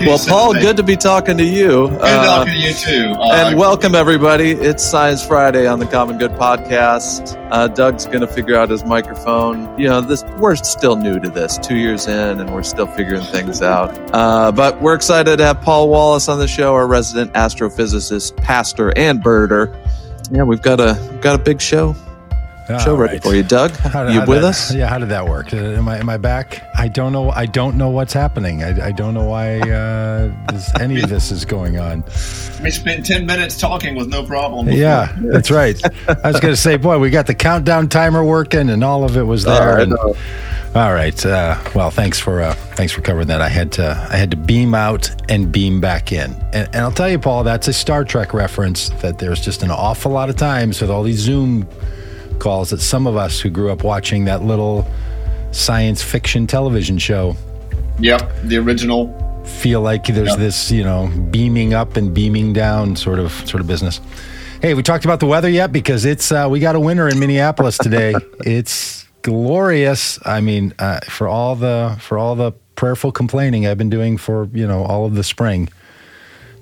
Well, Paul, good to be talking to you. Good uh, talking to you too. Uh, and welcome everybody. It's Science Friday on the Common Good podcast. Uh, Doug's going to figure out his microphone. You know, this we're still new to this, two years in, and we're still figuring things out. Uh, but we're excited to have Paul Wallace on the show, our resident astrophysicist, pastor, and birder. Yeah, we've got a got a big show show ready for you, Doug. How, you how with that, us? Yeah. How did that work? Uh, am I am I back? I don't know. I don't know what's happening. I, I don't know why uh, this, any of this is going on. We spent ten minutes talking with no problem. Yeah, that's right. I was going to say, boy, we got the countdown timer working, and all of it was there. And, all right. Uh, well, thanks for uh, thanks for covering that. I had to I had to beam out and beam back in, and, and I'll tell you, Paul, that's a Star Trek reference. That there's just an awful lot of times with all these Zoom calls that some of us who grew up watching that little science fiction television show. Yep, the original. Feel like there's yep. this, you know, beaming up and beaming down sort of sort of business. Hey, we talked about the weather yet? Because it's uh, we got a winter in Minneapolis today. it's glorious. I mean, uh, for all the for all the prayerful complaining I've been doing for you know all of the spring,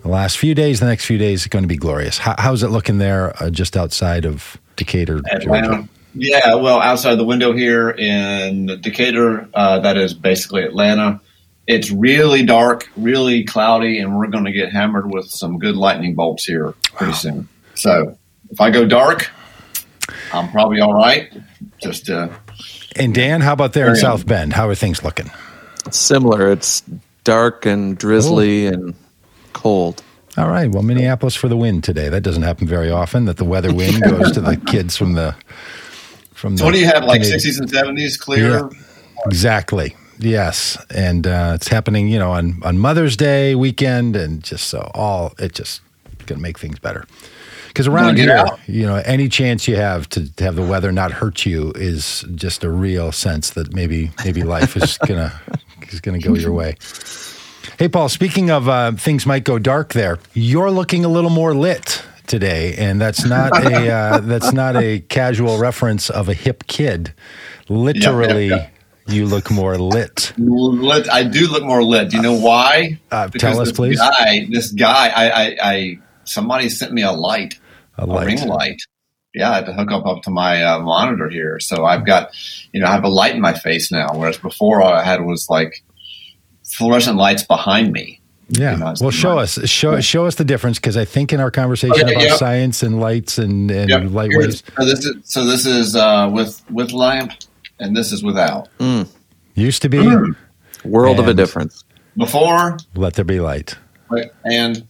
the last few days, the next few days, is going to be glorious. How, how's it looking there, uh, just outside of Decatur, Atlanta. Yeah, well, outside the window here in Decatur, uh, that is basically Atlanta. It's really dark, really cloudy, and we're going to get hammered with some good lightning bolts here pretty wow. soon. So if I go dark, I'm probably all right. Just uh, and Dan, how about there in South Bend? How are things looking? Similar. It's dark and drizzly Ooh. and cold. All right. Well, Minneapolis for the win today. That doesn't happen very often. That the weather win goes to the kids from the from. So, what do you have? Like sixties and seventies, clear. Yeah, exactly. Yes, and uh, it's happening. You know, on on Mother's Day weekend, and just so all it just gonna make things better. Because around here, out. you know, any chance you have to, to have the weather not hurt you is just a real sense that maybe maybe life is gonna is gonna go your way. Hey, Paul, speaking of uh, things might go dark there, you're looking a little more lit today, and that's not a uh, that's not a casual reference of a hip kid. Literally, yep, yep, yep. you look more lit. Lit. I do look more lit. Do you know why? Uh, tell us, please. Guy, this guy, I, I, I, somebody sent me a light, a, light. a ring light. Yeah, I had to hook up up to my uh, monitor here, so I've got, you know, I have a light in my face now, whereas before all I had was like fluorescent lights behind me. Yeah. You know, well, show us show show us the difference because I think in our conversation okay, about yep. science and lights and, and yep. light waves. So this is so this is uh, with with lamp, and this is without. Mm. Used to be mm. world of a difference. Before, let there be light, and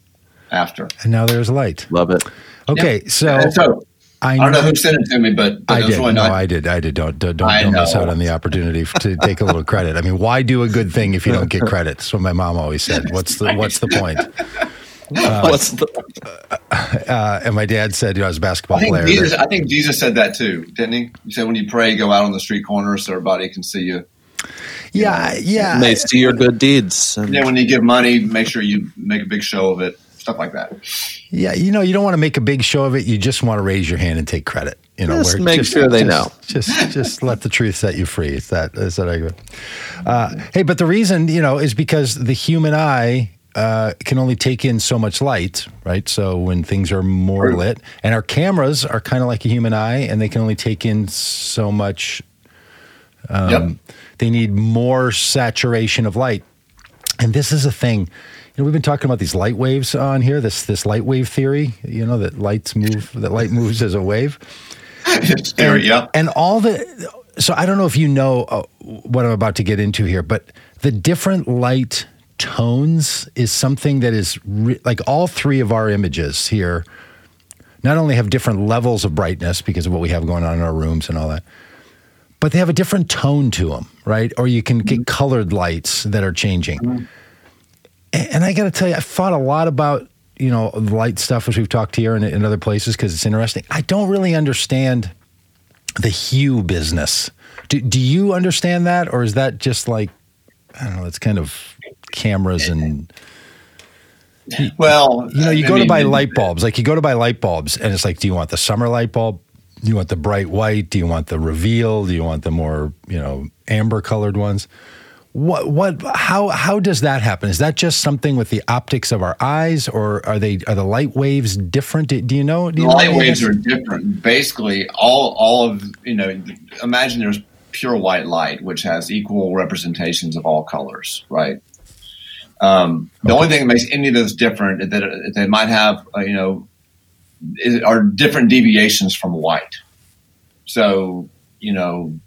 after, and now there's light. Love it. Okay, yep. so, so I, I, don't know who sent it to me, but, but I did. Really no, I did. I did. Don't don't, don't miss out on the opportunity to take a little credit. I mean, why do a good thing if you don't get credit? That's what my mom always said. What's the What's the point? Uh, what's the? Uh, and my dad said, you know, I was a basketball I player. Jesus, I think Jesus said that too, didn't he? He said, when you pray, go out on the street corner so everybody can see you. Yeah, yeah. And they see your good deeds. And yeah, when you give money, make sure you make a big show of it stuff like that. Yeah, you know, you don't want to make a big show of it. You just want to raise your hand and take credit. You know, just make just, sure they just, know. Just, just let the truth set you free. Is that is that I uh, hey, but the reason you know is because the human eye uh, can only take in so much light, right? So when things are more lit, and our cameras are kind of like a human eye, and they can only take in so much. Um, yep. They need more saturation of light, and this is a thing know, we've been talking about these light waves on here. This this light wave theory. You know that lights move. That light moves as a wave. theory, yeah. And all the. So I don't know if you know uh, what I'm about to get into here, but the different light tones is something that is re- like all three of our images here. Not only have different levels of brightness because of what we have going on in our rooms and all that, but they have a different tone to them, right? Or you can get mm-hmm. colored lights that are changing. And I got to tell you, I thought a lot about you know light stuff as we've talked here and in other places because it's interesting. I don't really understand the hue business. Do, do you understand that, or is that just like I don't know? It's kind of cameras and. Well, you know, you I go mean, to buy light bulbs. Like you go to buy light bulbs, and it's like, do you want the summer light bulb? Do you want the bright white? Do you want the reveal? Do you want the more, you know, amber colored ones? What what how how does that happen? Is that just something with the optics of our eyes, or are they are the light waves different? Do, do you know? Do you the know light waves are different. Basically, all all of you know. Imagine there's pure white light, which has equal representations of all colors, right? Um, the only thing that makes any of those different is that they might have, uh, you know, is, are different deviations from white. So, you know,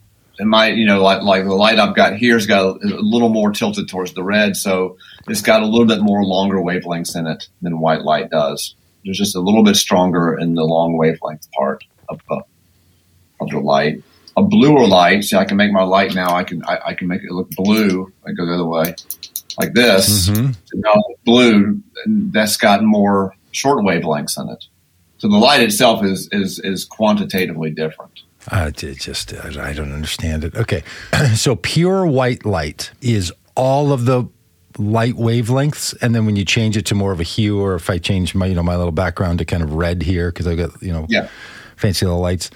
it might, you know, like, like the light I've got here's got a, a little more tilted towards the red, so it's got a little bit more longer wavelengths in it than white light does. There's just a little bit stronger in the long wavelength part of the of the light. A bluer light, see, I can make my light now. I can I, I can make it look blue. I go the other way, like this. Mhm. Now blue, that's got more short wavelengths in it. So the light itself is is is quantitatively different. Uh, it just I I don't understand it. Okay, so pure white light is all of the light wavelengths, and then when you change it to more of a hue, or if I change my you know my little background to kind of red here because I got you know Yeah. fancy little lights.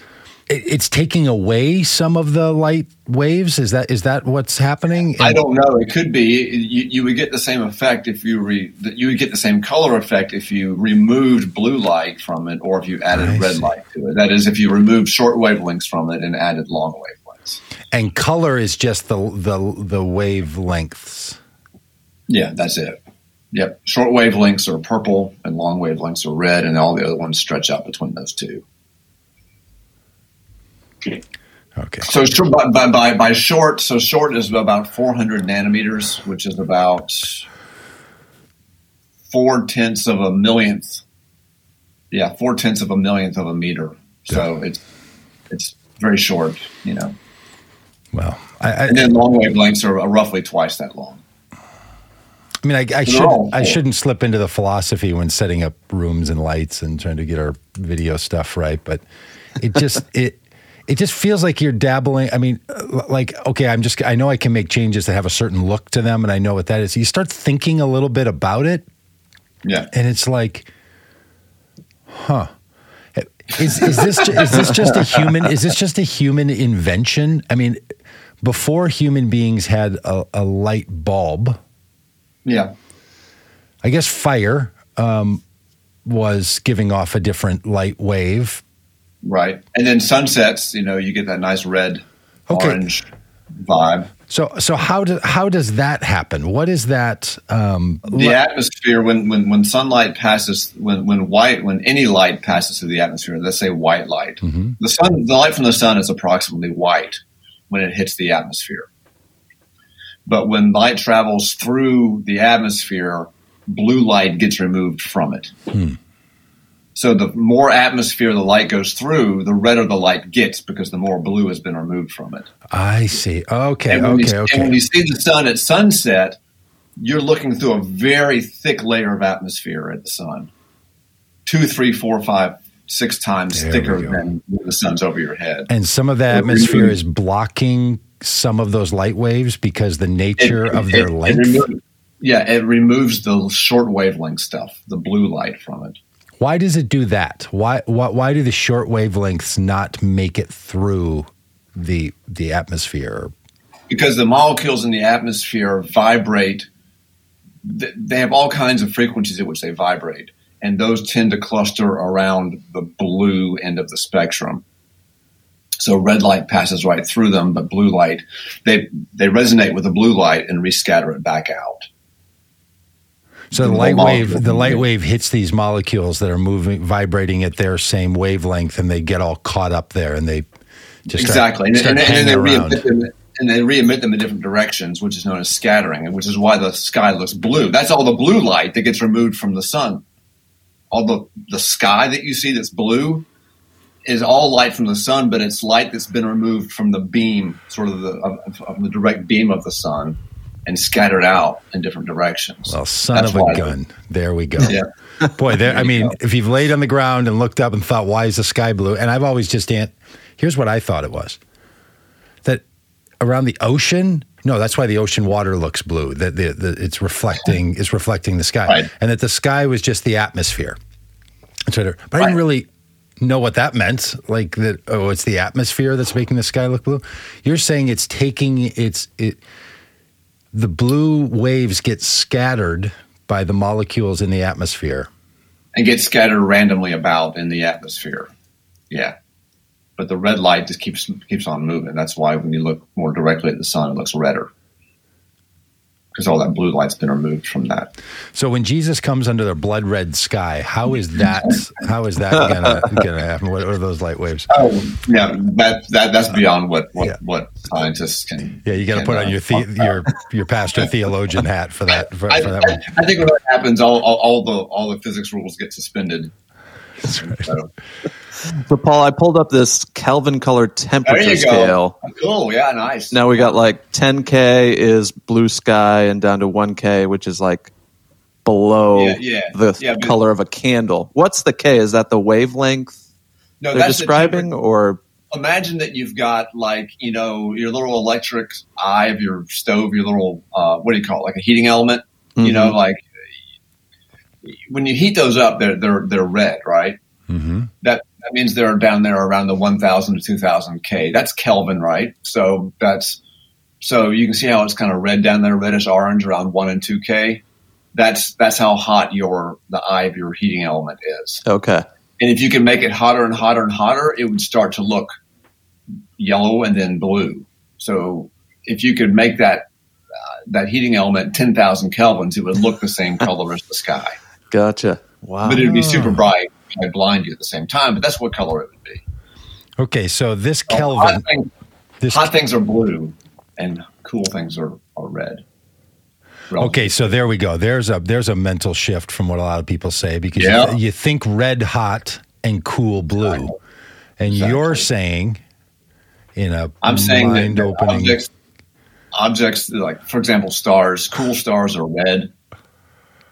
It, it's taking away some of the light waves. Is that is that what's happening? I don't know. It could be. You, you would get the same effect if you re, you would get the same color effect if you removed blue light from it, or if you added I red see. light to it. That is, if you removed short wavelengths from it and added long wavelengths. And color is just the the the wavelengths. Yeah, that's it. Yep. Short wavelengths are purple, and long wavelengths are red, and all the other ones stretch out between those two. Okay. So short, by, by, by, short, so short is about 400 nanometers, which is about four tenths of a millionth. Yeah, four tenths of a millionth of a meter. So it's it's very short, you know. Well, I, I, And then long wavelengths are roughly twice that long. I mean, I, I should I shouldn't slip into the philosophy when setting up rooms and lights and trying to get our video stuff right, but it just it it just feels like you're dabbling. I mean, uh, like okay, I'm just I know I can make changes that have a certain look to them, and I know what that is. You start thinking a little bit about it, Yeah. and it's like, huh. Is, is this is this just a human is this just a human invention? I mean, before human beings had a, a light bulb, Yeah. I guess fire um, was giving off a different light wave. Right. And then sunsets, you know, you get that nice red Okay. orange vibe. So, so how does how does that happen? What is that? Um, the atmosphere when, when when sunlight passes when when white when any light passes through the atmosphere let's say white light Mm-hmm. the sun the light from the sun is approximately white when it hits the atmosphere but when light travels through the atmosphere blue light gets removed from it Hmm. So the more atmosphere the light goes through the redder the light gets because the more blue has been removed from it I see. Okay, and okay, you, and when you see the sun at sunset, you're looking through a very thick layer of atmosphere at the sun. Two, three, four, five, six times There thicker than when the sun's over your head. And some of the atmosphere removes- is blocking some of those light waves because the It- nature of their it- it length. remo- yeah, it removes the short wavelength stuff, the blue light from it. Why does it do that? Why, why why do the short wavelengths not make it through the the atmosphere? because the molecules in the atmosphere vibrate. They have all kinds of frequencies at which they vibrate, and those tend to cluster around the blue end of the spectrum. So red light passes right through them, but blue light they they resonate with the blue light and rescatter it back out. So the light wave, the light wave hits these molecules that are moving, vibrating at their same wavelength, and they get all caught up there, and they just start- exactly, and, start and, and then they re-emit them, and they re-emit them in different directions, which is known as scattering, and which is why the sky looks blue. That's all the blue light that gets removed from the sun. All the the sky that you see that's blue is all light from the sun, but it's light that's been removed from the beam, sort of the of, of the direct beam of the sun, and scattered out in different directions. Well, son That's of a gun. There we go. Yeah. Boy, there, I mean, if you've laid on the ground and looked up and thought, why is the sky blue? And I've always just, an- here's what I thought it was that around the ocean, no, that's why the ocean water looks blue, that the, the, it's reflecting, it's reflecting the sky. Right. And that the sky was just the atmosphere. I- But I didn't Right. really know what that meant. Like that, oh, it's the atmosphere that's making the sky look blue. You're saying it's taking, it's, it, the blue waves get scattered by the molecules in the atmosphere. and get scattered randomly about in the atmosphere. Yeah. But the red light just keeps keeps on moving. That's why when you look more directly at the sun, it looks redder. Because all that blue light's been removed from that. So when Jesus comes under the blood red sky, how is that how is that gonna gonna happen? What are those light waves? Oh, yeah, that, that that's beyond what what, Yeah. what scientists can. Yeah, you got to put uh, on your the, your your pastor theologian hat for that for, I, for that one. I, I think when that happens, all, all, all the all the physics rules get suspended. So, So, Paul, I pulled up this Kelvin color temperature scale. go. Cool. Yeah. Nice. Now we got like 10K is blue sky and down to 1K, which is like below Yeah, yeah, the yeah, color of a candle. What's the K? Is that the wavelength no, they're that's the describing temperature. or imagine that you've got like you know your little electric eye of your stove, your little uh, what do you call it, like a heating element. You know, like when you heat those up, they're they're they're red, right? hmm That that means they're down there around the 1,000 to 2,000 K. That's Kelvin, right? So that's so you can see how it's kind of red down there, reddish orange around one and two K. That's that's how hot your the eye of your heating element is. Okay. And if you can make it hotter and hotter and hotter, it would start to look yellow and then blue. So if you could make that uh, that heating element 10,000 kelvins, it would look the same color as the sky. Gotcha. Wow. But it would be super bright and blind you at the same time. But that's what color it would be. Okay, so this oh, So Kelvin, hot, things, this hot things are blue and cool things are, are red. Okay, so there we go. There's a there's a mental shift from what a lot of people say because you- Yeah. you, think red hot and cool blue, Exactly. and Exactly. you're saying in a I'm saying that mind that opening. objects, objects like, for example, stars, cool stars are red.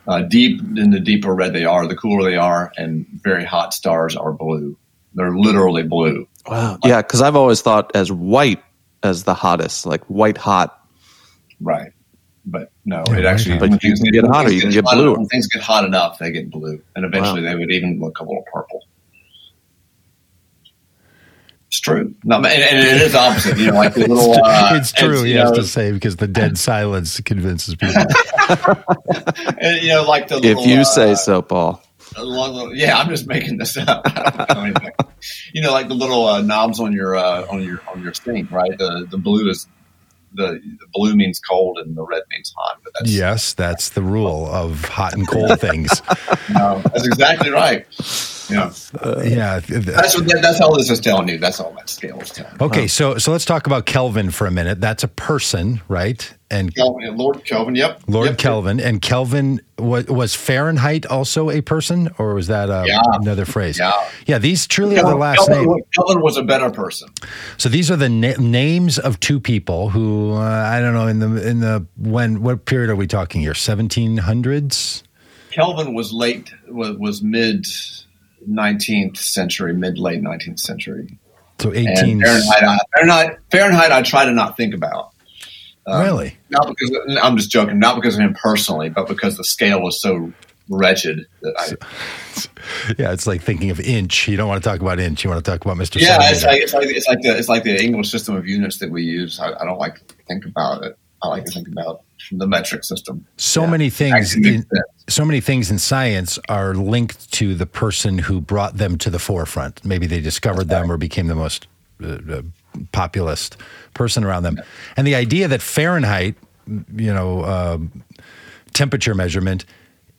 Uh, deep, in the deeper red they are, the cooler they are, and very hot stars are blue. They're literally blue. Wow. Yeah, because I've always thought as white as the hottest, like white hot. Right. But no, Yeah, it actually. But you can get when hotter, you can get hot- bluer. When things get hot enough, they get blue, and eventually they would even look a little purple. It's true. No, and, and it is opposite. You know, like the little. Uh, it's true, you he has to say, because the dead silence convinces people. and, you know, like the If little, you uh, say so, Paul. along the- yeah, I'm just making this up. I don't know anything. you know, like the little uh, knobs on your uh, on your on your sink, right? The the blue is the, the blue means cold and the red means hot. But that's yes, that's the rule of hot and cold things. no, that's exactly right. Yeah, yeah. that's what that's all this is telling you. That's all that scale is telling. you. Okay, so so let's talk about Kelvin for a minute. That's a person, right? And Kelvin, Lord Kelvin, yep, Lord yep. Kelvin and Kelvin was, was Fahrenheit also a person, or was that uh, Yeah. another phrase? Yeah. yeah. These truly are the last Kelvin, name. Kelvin was a better person. So these are the na- names of two people who uh, I don't know in the in the when what period are we talking here? Seventeen hundreds. Kelvin was late, was, was mid nineteenth century, mid late nineteenth century. So And eighteen. Fahrenheit, I, Fahrenheit, Fahrenheit, I try to not think about. Um, Really? Not because I'm just joking. Not because of him personally, but because the scale was so wretched that I. Yeah, it's like thinking of inch. You don't want to talk about inch. You want to talk about Mister. Yeah, it's like it's like it's like the it's like the English system of units that we use. I, I don't like to think about it. I like to think about the metric system. so Yeah. many things. In, so many things in science are linked to the person who brought them to the forefront. Maybe they discovered them or became the most uh, uh, populist person around them. And the idea that Fahrenheit, you know, uh, temperature measurement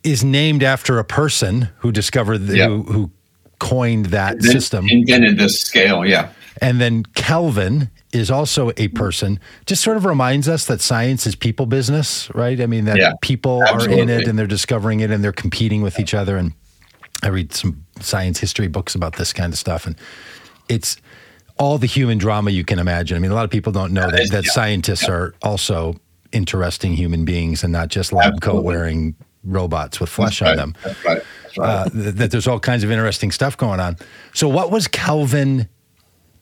is named after a person who discovered the, Yeah. who, who coined that system. invented this scale. Yeah, And then Kelvin is also a person. Just sort of reminds us that science is people business, right? I mean, that Yeah, people are in it and they're discovering it and they're competing with each other. And I read some science history books about this kind of stuff. And it's all the human drama you can imagine. I mean, a lot of people don't know that, that yeah, scientists are also interesting human beings and not just lab coat wearing robots with flesh That's on them That's right. That's right. uh, th- that there's all kinds of interesting stuff going on. So, what was Kelvin?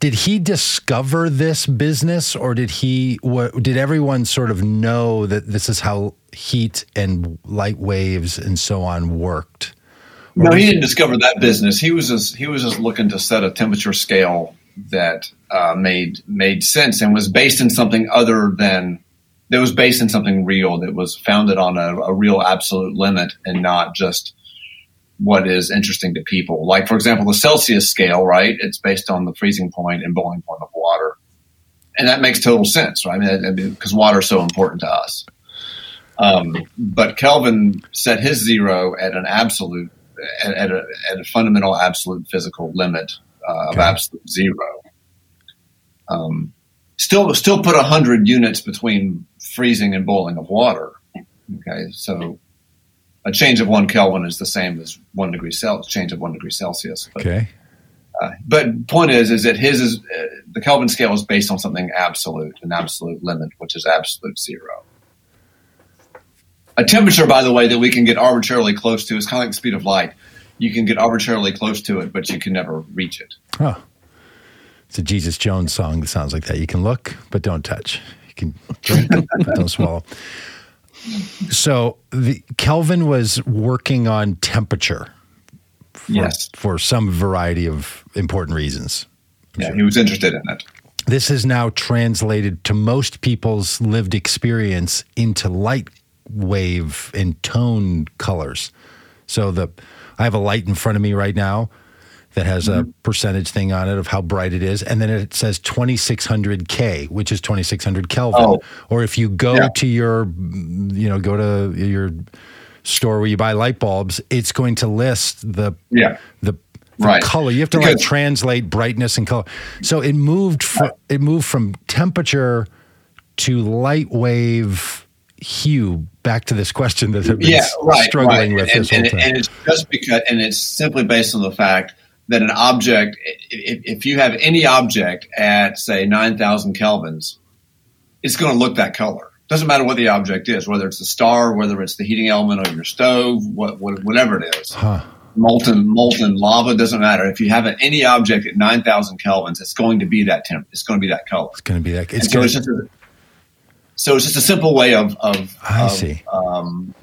Did he discover this business, or did he? What, did everyone sort of know that this is how heat and light waves and so on worked? No, he didn't discover that business. He was just he was just looking to set a temperature scale that uh, made made sense and was based in something other than that was based in something real, that was founded on a, a real absolute limit and not just what is interesting to people. Like, for example, the Celsius scale, right? It's based on the freezing point and boiling point of water. And that makes total sense, right? I mean, because water is so important to us. Um, but Kelvin set his zero at an absolute, at, at, a, at a, fundamental absolute physical limit uh, of okay. absolute zero. Um, still, still put hundred units between freezing and boiling of water. Okay, so a change of one Kelvin is the same as one degree Celsius, change of one degree Celsius. But, okay. Uh, but point is, is that his is uh, the Kelvin scale is based on something absolute, an absolute limit, which is absolute zero. A temperature, by the way, that we can get arbitrarily close to is kind of like the speed of light. You can get arbitrarily close to it, but you can never reach it. Oh. It's a Jesus Jones song that sounds like that. You can look, but don't touch. You can drink, but don't swallow. So the Kelvin was working on temperature. For, yes. For some variety of important reasons. I'm yeah, sure. he was interested in it. This is now translated to most people's lived experience into light wave and tone colors. So the I have a light in front of me right now that has mm-hmm. a percentage thing on it of how bright it is, and then it says 2600 K, which is 2600 Kelvin. Oh. Or if you go yeah. to your, you know, go to your store where you buy light bulbs, it's going to list the yeah the, the right. color. You have to because, like translate brightness and color. So it moved from it moved from temperature to light wave hue back to this question that I've been yeah, right, struggling right. with and, this and, whole time. And it's just because, and it's simply based on the fact that an object, if, if you have any object at say 9,000 kelvins, it's going to look that color. Doesn't matter what the object is, whether it's the star, whether it's the heating element of your stove, what, what, whatever it is. Huh. Molten molten lava doesn't matter. If you have any object at 9,000 kelvins, it's going to be that temp. It's going to be that color. It's going to be that. It's, so, it's just a, so it's just a simple way of of, I of, see. Um,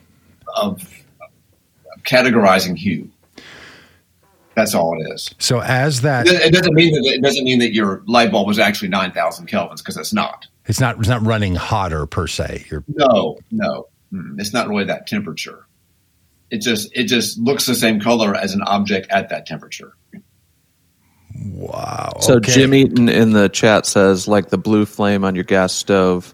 of categorizing hue. That's all it is. So as that, it doesn't mean that it doesn't mean that your light bulb was actually nine thousand kelvins because it's not. It's not. It's not running hotter per se. You're, no, no, it's not really that temperature. It just it just looks the same color as an object at that temperature. Wow. So okay. Jim Eaton in the chat says like the blue flame on your gas stove.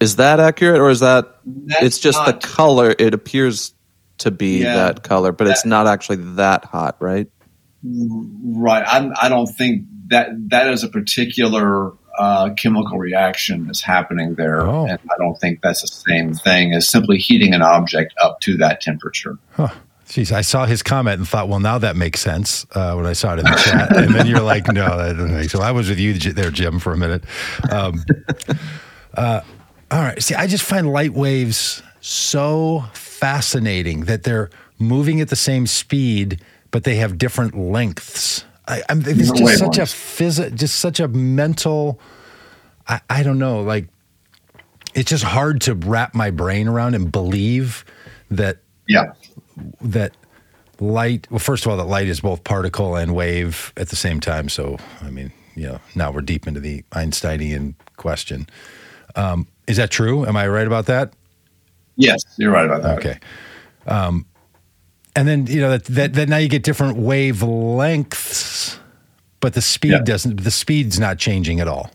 Is that accurate, or is that That's it's just not, the color? It appears to be yeah, that color, but that, it's not actually that hot, right? Right. I'm, I do not think that that is a particular uh, chemical reaction is happening there, oh. and I don't think that's the same thing as simply heating an object up to that temperature. Huh. Jeez, I saw his comment and thought, well, now that makes sense uh, when I saw it in the chat. and then you're like, no, that doesn't make sense. I was with you there, Jim, for a minute. Um, uh, all right. See, I just find light waves so fascinating that they're moving at the same speed, but they have different lengths. I, I'm, it's just such a phys- just such a mental. I, I don't know, like it's just hard to wrap my brain around and believe that. Yeah. That light. Well, first of all, that light is both particle and wave at the same time. So, I mean, you know, now we're deep into the Einsteinian question. Um, is that true? Am I right about that? Yes, you're right about that. Okay. Um, and then you know that, that, that now you get different wavelengths, but the speed yeah. doesn't. The speed's not changing at all.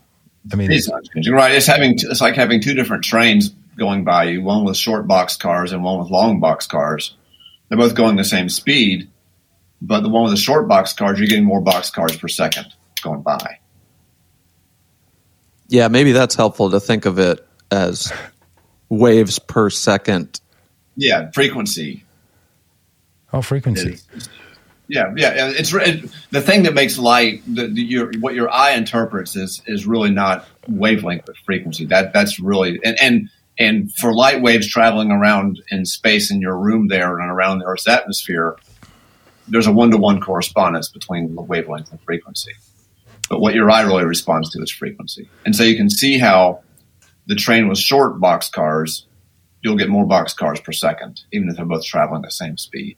I mean, it's not changing. Right? It's having it's like having two different trains going by you. One with short box cars and one with long box cars. They're both going the same speed, but the one with the short box cars, you're getting more box cars per second going by. Yeah, maybe that's helpful to think of it as waves per second. Yeah, frequency. Oh, frequency. yeah, yeah. It's it, the thing that makes light. The, the, your, what your eye interprets is is really not wavelength, but frequency. That that's really and and and for light waves traveling around in space in your room there and around the Earth's atmosphere, there's a one to one correspondence between the wavelength and frequency. But what your eye really responds to is frequency, and so you can see how the train with short box cars, you'll get more box cars per second, even if they're both traveling the same speed.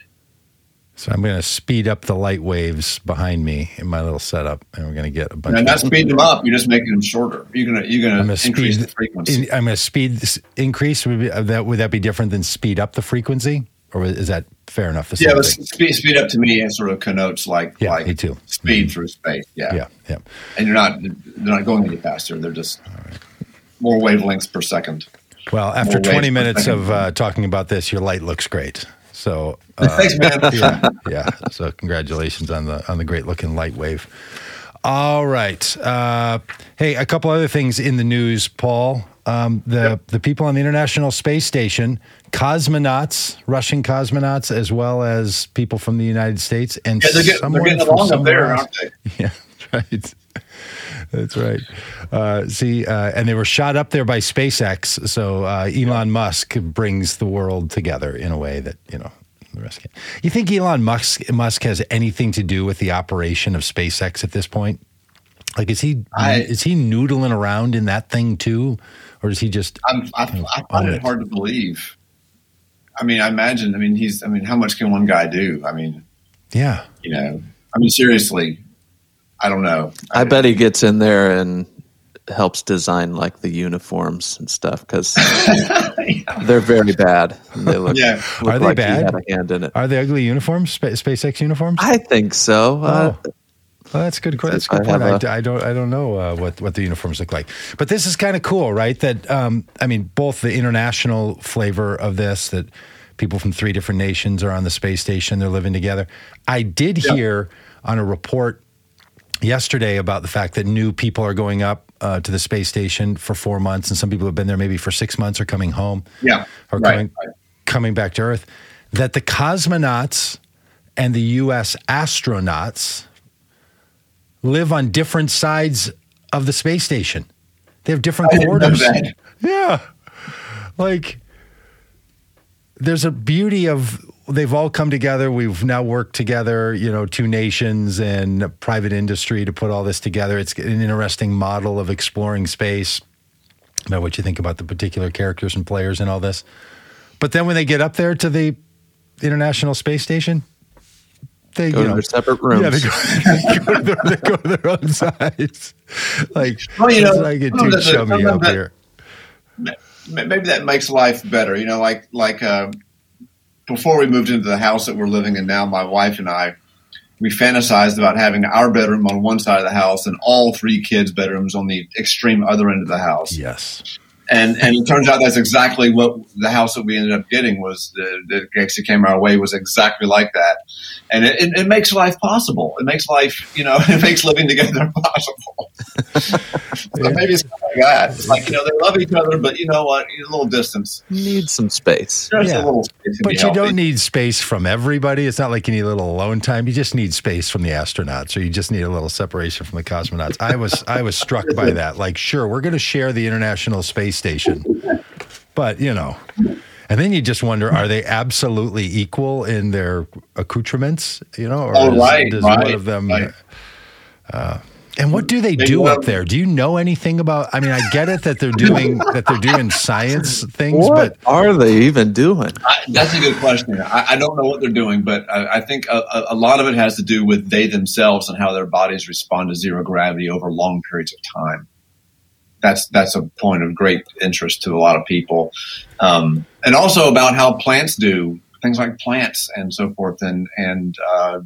So I'm going to speed up the light waves behind me in my little setup, and we're going to get a bunch. And not speed them up, you're just making them shorter. You're gonna you're gonna increase speed. the frequency. I'm going to speed this increase. Would be, uh, that would that be different than speed up the frequency, or is that fair enough? Yeah, but speed, speed up to me sort of connotes like Yeah, like me too. speed through space. Yeah. yeah, yeah. and you're not they're not going any faster. They're just more wavelengths per second. Well, after waves 20 minutes of uh, talking about this, your light looks great. So uh, Thanks, man. yeah, yeah. So congratulations on the on the great looking light wave. All right. Uh, hey, a couple other things in the news, Paul. Um, the the people on the International Space Station, cosmonauts, Russian cosmonauts, as well as people from the United States, and Yeah, they're they're getting from along up there, else. aren't they? Yeah, right. That's right. Uh, see, uh, and they were shot up there by SpaceX. So uh, Elon Musk brings the world together in a way that you know the rest can't. You think Elon Musk Musk has anything to do with the operation of SpaceX at this point? Like, is he I- is he noodling around in that thing too, or is he just? I'm, I, I find it it. hard to believe. I mean, I imagine. I mean, he's. I mean, how much can one guy do? I mean, Yeah, you know. I mean, seriously, I don't know. I bet he gets in there and helps design like the uniforms and stuff because they're very bad. They look, Yeah. look Are they like bad? He had a hand in it. are they ugly uniforms? Spa- SpaceX uniforms? I think so. Uh, Oh. Well, that's a good. que- That's a good I point. have I, I don't. I don't know uh, what what the uniforms look like, but this is kind of cool, right? That um, I mean, both the international flavor of this that people from three different nations are on the space station, they're living together. I did Yeah. hear on a report yesterday about the fact that new people are going up uh, to the space station for four months, and some people have been there maybe for six months or coming home Yeah. or Right, coming right. coming back to Earth, that the cosmonauts and the U.S. astronauts live on different sides of the space station. They have different I didn't know quarters. Yeah, like there's a beauty of they've all come together. We've now worked together, you know, two nations and private industry to put all this together. It's an interesting model of exploring space. About what you think about the particular characters and players and all this. But then when they get up there to the International Space Station, they go you to know, their separate rooms. yeah, they go, they, go to their, they go to their own sides. Like, Well, you know, it's like it well, too that's chummy up that- here. Maybe that makes life better. You know, like like uh, before we moved into the house that we're living in now, my wife and I, we fantasized about having our bedroom on one side of the house and all three kids' bedrooms on the extreme other end of the house. Yes. And and it turns out that's exactly what the house that we ended up getting was the that actually came our way was exactly like that. And it, it, it makes life possible. It makes life, you know, it makes living together possible. so maybe it's not like that. It's like, you know, they love each other, but you know what? A little distance. Need some space. Just Yeah. a little space. But you healthy. don't need space from everybody. It's not like you need a little alone time. You just need space from the astronauts, or you just need a little separation from the cosmonauts. I was I was struck by that. Like, sure, we're going to share the International Space Station, but you know, and then you just wonder: Are they absolutely equal in their accoutrements? You know, or Oh, is- right, does one of them? right. Uh, and what do they They do love- up there? Do you know anything about? I mean, I get it that they're doing that they're doing science things, What but are they even doing? I, that's a good question. I, I don't know what they're doing, but I, I think a, a- a lot of it has to do with they themselves and how their bodies respond to zero gravity over long periods of time. That's that's a point of great interest to a lot of people, um, and also about how plants do things like plants and so forth, and and uh,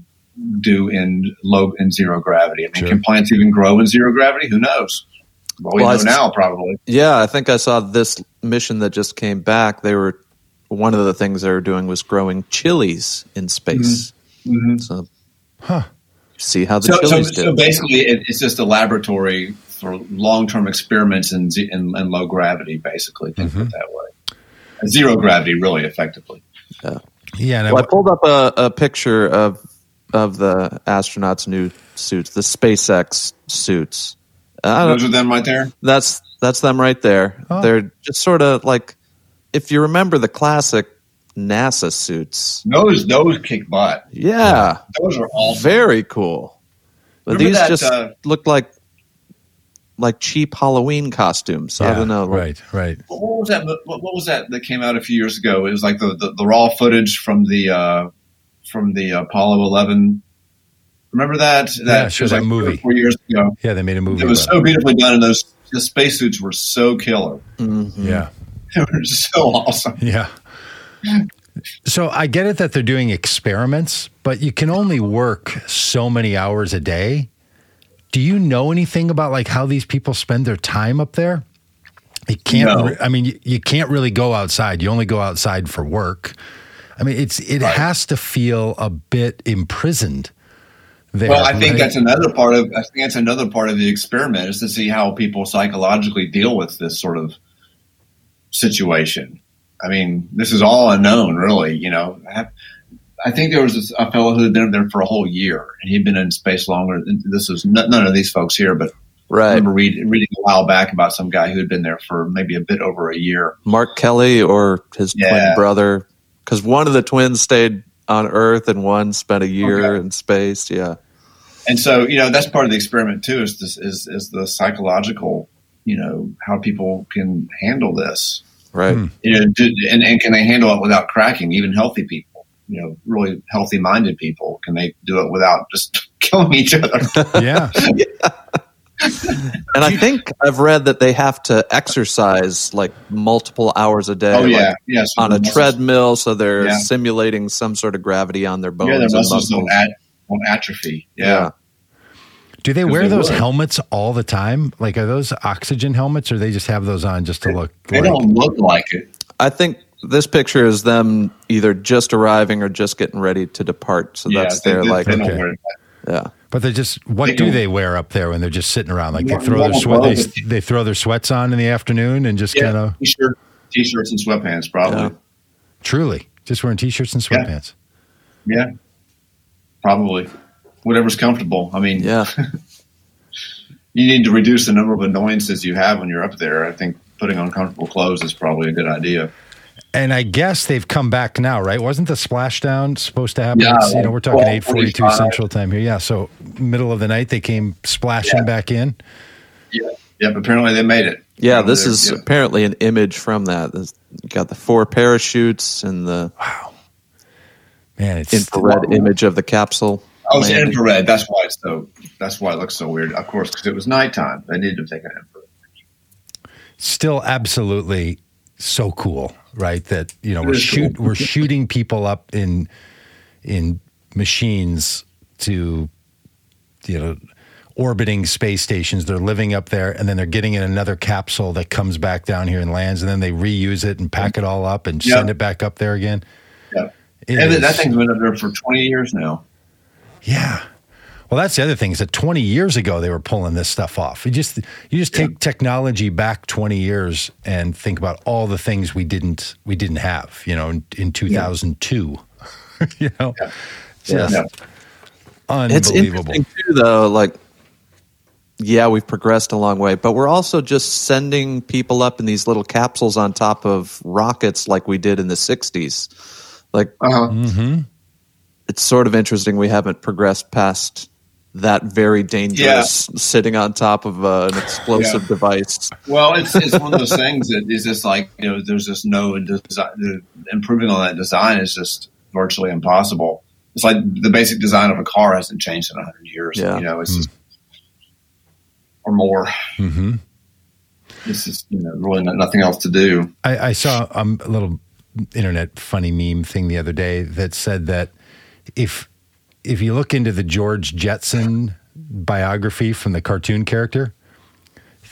do in low in zero gravity. I mean, Sure. can plants even grow in zero gravity? Who knows? Well, we Well, know s- now, probably. Yeah, I think I saw this mission that just came back. They were one of the things they were doing was growing chilies in space. Mhm. So, Huh. see how the So, so, chilies do. so basically, it, it's just a laboratory for long-term experiments in, in, in low gravity. Basically, think of it that way. Zero gravity, really, effectively. yeah, and I, Well, I pulled up a, a picture of of the astronauts' new suits, the SpaceX suits. I Those are them right there. that's that's them right there. Oh. They're just sort of like if you remember the classic NASA suits. Those those kick butt. Yeah, Those are awesome. very cool. But Remember these that, just uh, look like like cheap Halloween costumes. I don't know. Right, right. What what was that? What, what was that that came out a few years ago? It was like the, the, the raw footage from the uh, from the Apollo 11. Remember that? That Yeah, sure, was that like movie. four years ago. Yeah, they made a movie. It was about so beautifully done, and those the spacesuits were so killer. Mhm. Yeah. They were so awesome. Yeah. So I get it that they're doing experiments, but you can only work so many hours a day. Do you know anything about like how these people spend their time up there? You can't. No. I mean, you, you can't really go outside. You only go outside for work. I mean, it's it Right. has to feel a bit imprisoned. There, Well, I think right? that's another part of. I think that's another part of the experiment is to see how people psychologically deal with this sort of situation. I mean, this is all unknown, really. You know, I, think there was this, a fellow who had been there for a whole year, and he'd been in space longer. than- This was n- none of these folks here, but I remember read, reading a while back about some guy who had been there for maybe a bit over a year. Mark Kelly or his twin brother. Because one of the twins stayed on Earth and one spent a year Okay. in space. Yeah. And so, you know, that's part of the experiment too. Is this is is the psychological, you know, how people can handle this. Right. Hmm. you know, do, and, and can they handle it without cracking? Even healthy people, you know, really healthy minded people, can they do it without just killing each other? yeah. And I think I've read that they have to exercise like multiple hours a day. oh like, yeah, yeah. so on a muscles- treadmill, so they're Yeah. simulating some sort of gravity on their bones Yeah, their and muscles muscles. don't, at, won't atrophy. Yeah. Do they wear they those would. helmets all the time? Like, are those oxygen helmets, or they just have those on just to look? they like, don't look like it. I think this picture is them either just arriving or just getting ready to depart. So yeah, that's they, their they, like, they Okay. wear yeah, But they're just what They do they wear up there when they're just sitting around? Like they throw their sweat they, they throw their sweats on in the afternoon and just Yeah, kind of t-shirt, t-shirts and sweatpants, probably. Yeah. truly just wearing t-shirts and Yeah. sweatpants. Yeah, probably. Whatever's comfortable. I mean, yeah. you need to reduce the number of annoyances you have when you're up there. I think putting on comfortable clothes is probably a good idea. And I guess they've come back now, right? Wasn't the splashdown supposed to happen? Yeah, It's, you know, we're talking eight forty two Central Time here. Yeah, so middle of the night they came splashing Yeah. back in. Yeah. Yep. Apparently they made it. Yeah, Apparently this is yeah. apparently an image from that. This- You got the four parachutes and the Man, it's infrared image of the capsule. Oh, it's landing. infrared. That's why it's so. That's why it looks so weird. Of course, because it was nighttime. They needed to take an infrared. still absolutely so cool, right? That you know we're shoot cool. we're shooting people up in in machines to you know orbiting space stations. They're living up there, and then they're getting in another capsule that comes back down here and lands, and then they reuse it and pack it all up and Yeah. send it back up there again. Yeah. And is- that thing's been up there for 20 years now. Yeah. Well, that's the other thing is that 20 years ago they were pulling this stuff off. You just you just take technology back 20 years and think about all the things we didn't we didn't have, you know, in, in 2002. you know, just Yeah. It's unbelievable. interesting too, though. Like, yeah, we've progressed a long way, but we're also just sending people up in these little capsules on top of rockets, like we did in the '60s. Like, Uh-huh. hmm it's sort of interesting we haven't progressed past that very dangerous sitting on top of uh, an explosive Yeah. device. Well, it's it's one of those things that is just like you know, there's just no design. Improving on that design is just virtually impossible. It's like the basic design of a car hasn't changed in 100 years. Yeah. You know, it's just or more. hmm It's just you know really not, nothing else to do. I, I saw um, a little internet funny meme thing the other day that said that if if you look into the George Jetson biography from the cartoon character,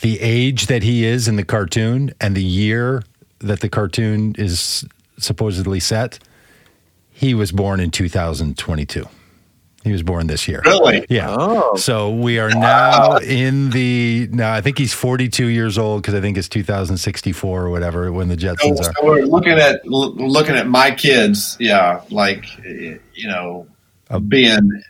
the age that he is in the cartoon and the year that the cartoon is supposedly set, he was born in 2022. He was born this year. Really? Yeah. Oh. So we are now in the now. I think he's 42 years old because I think it's 2064 or whatever when the So, Jetsons are. so we're looking at l- looking at my kids. Yeah, like you know, being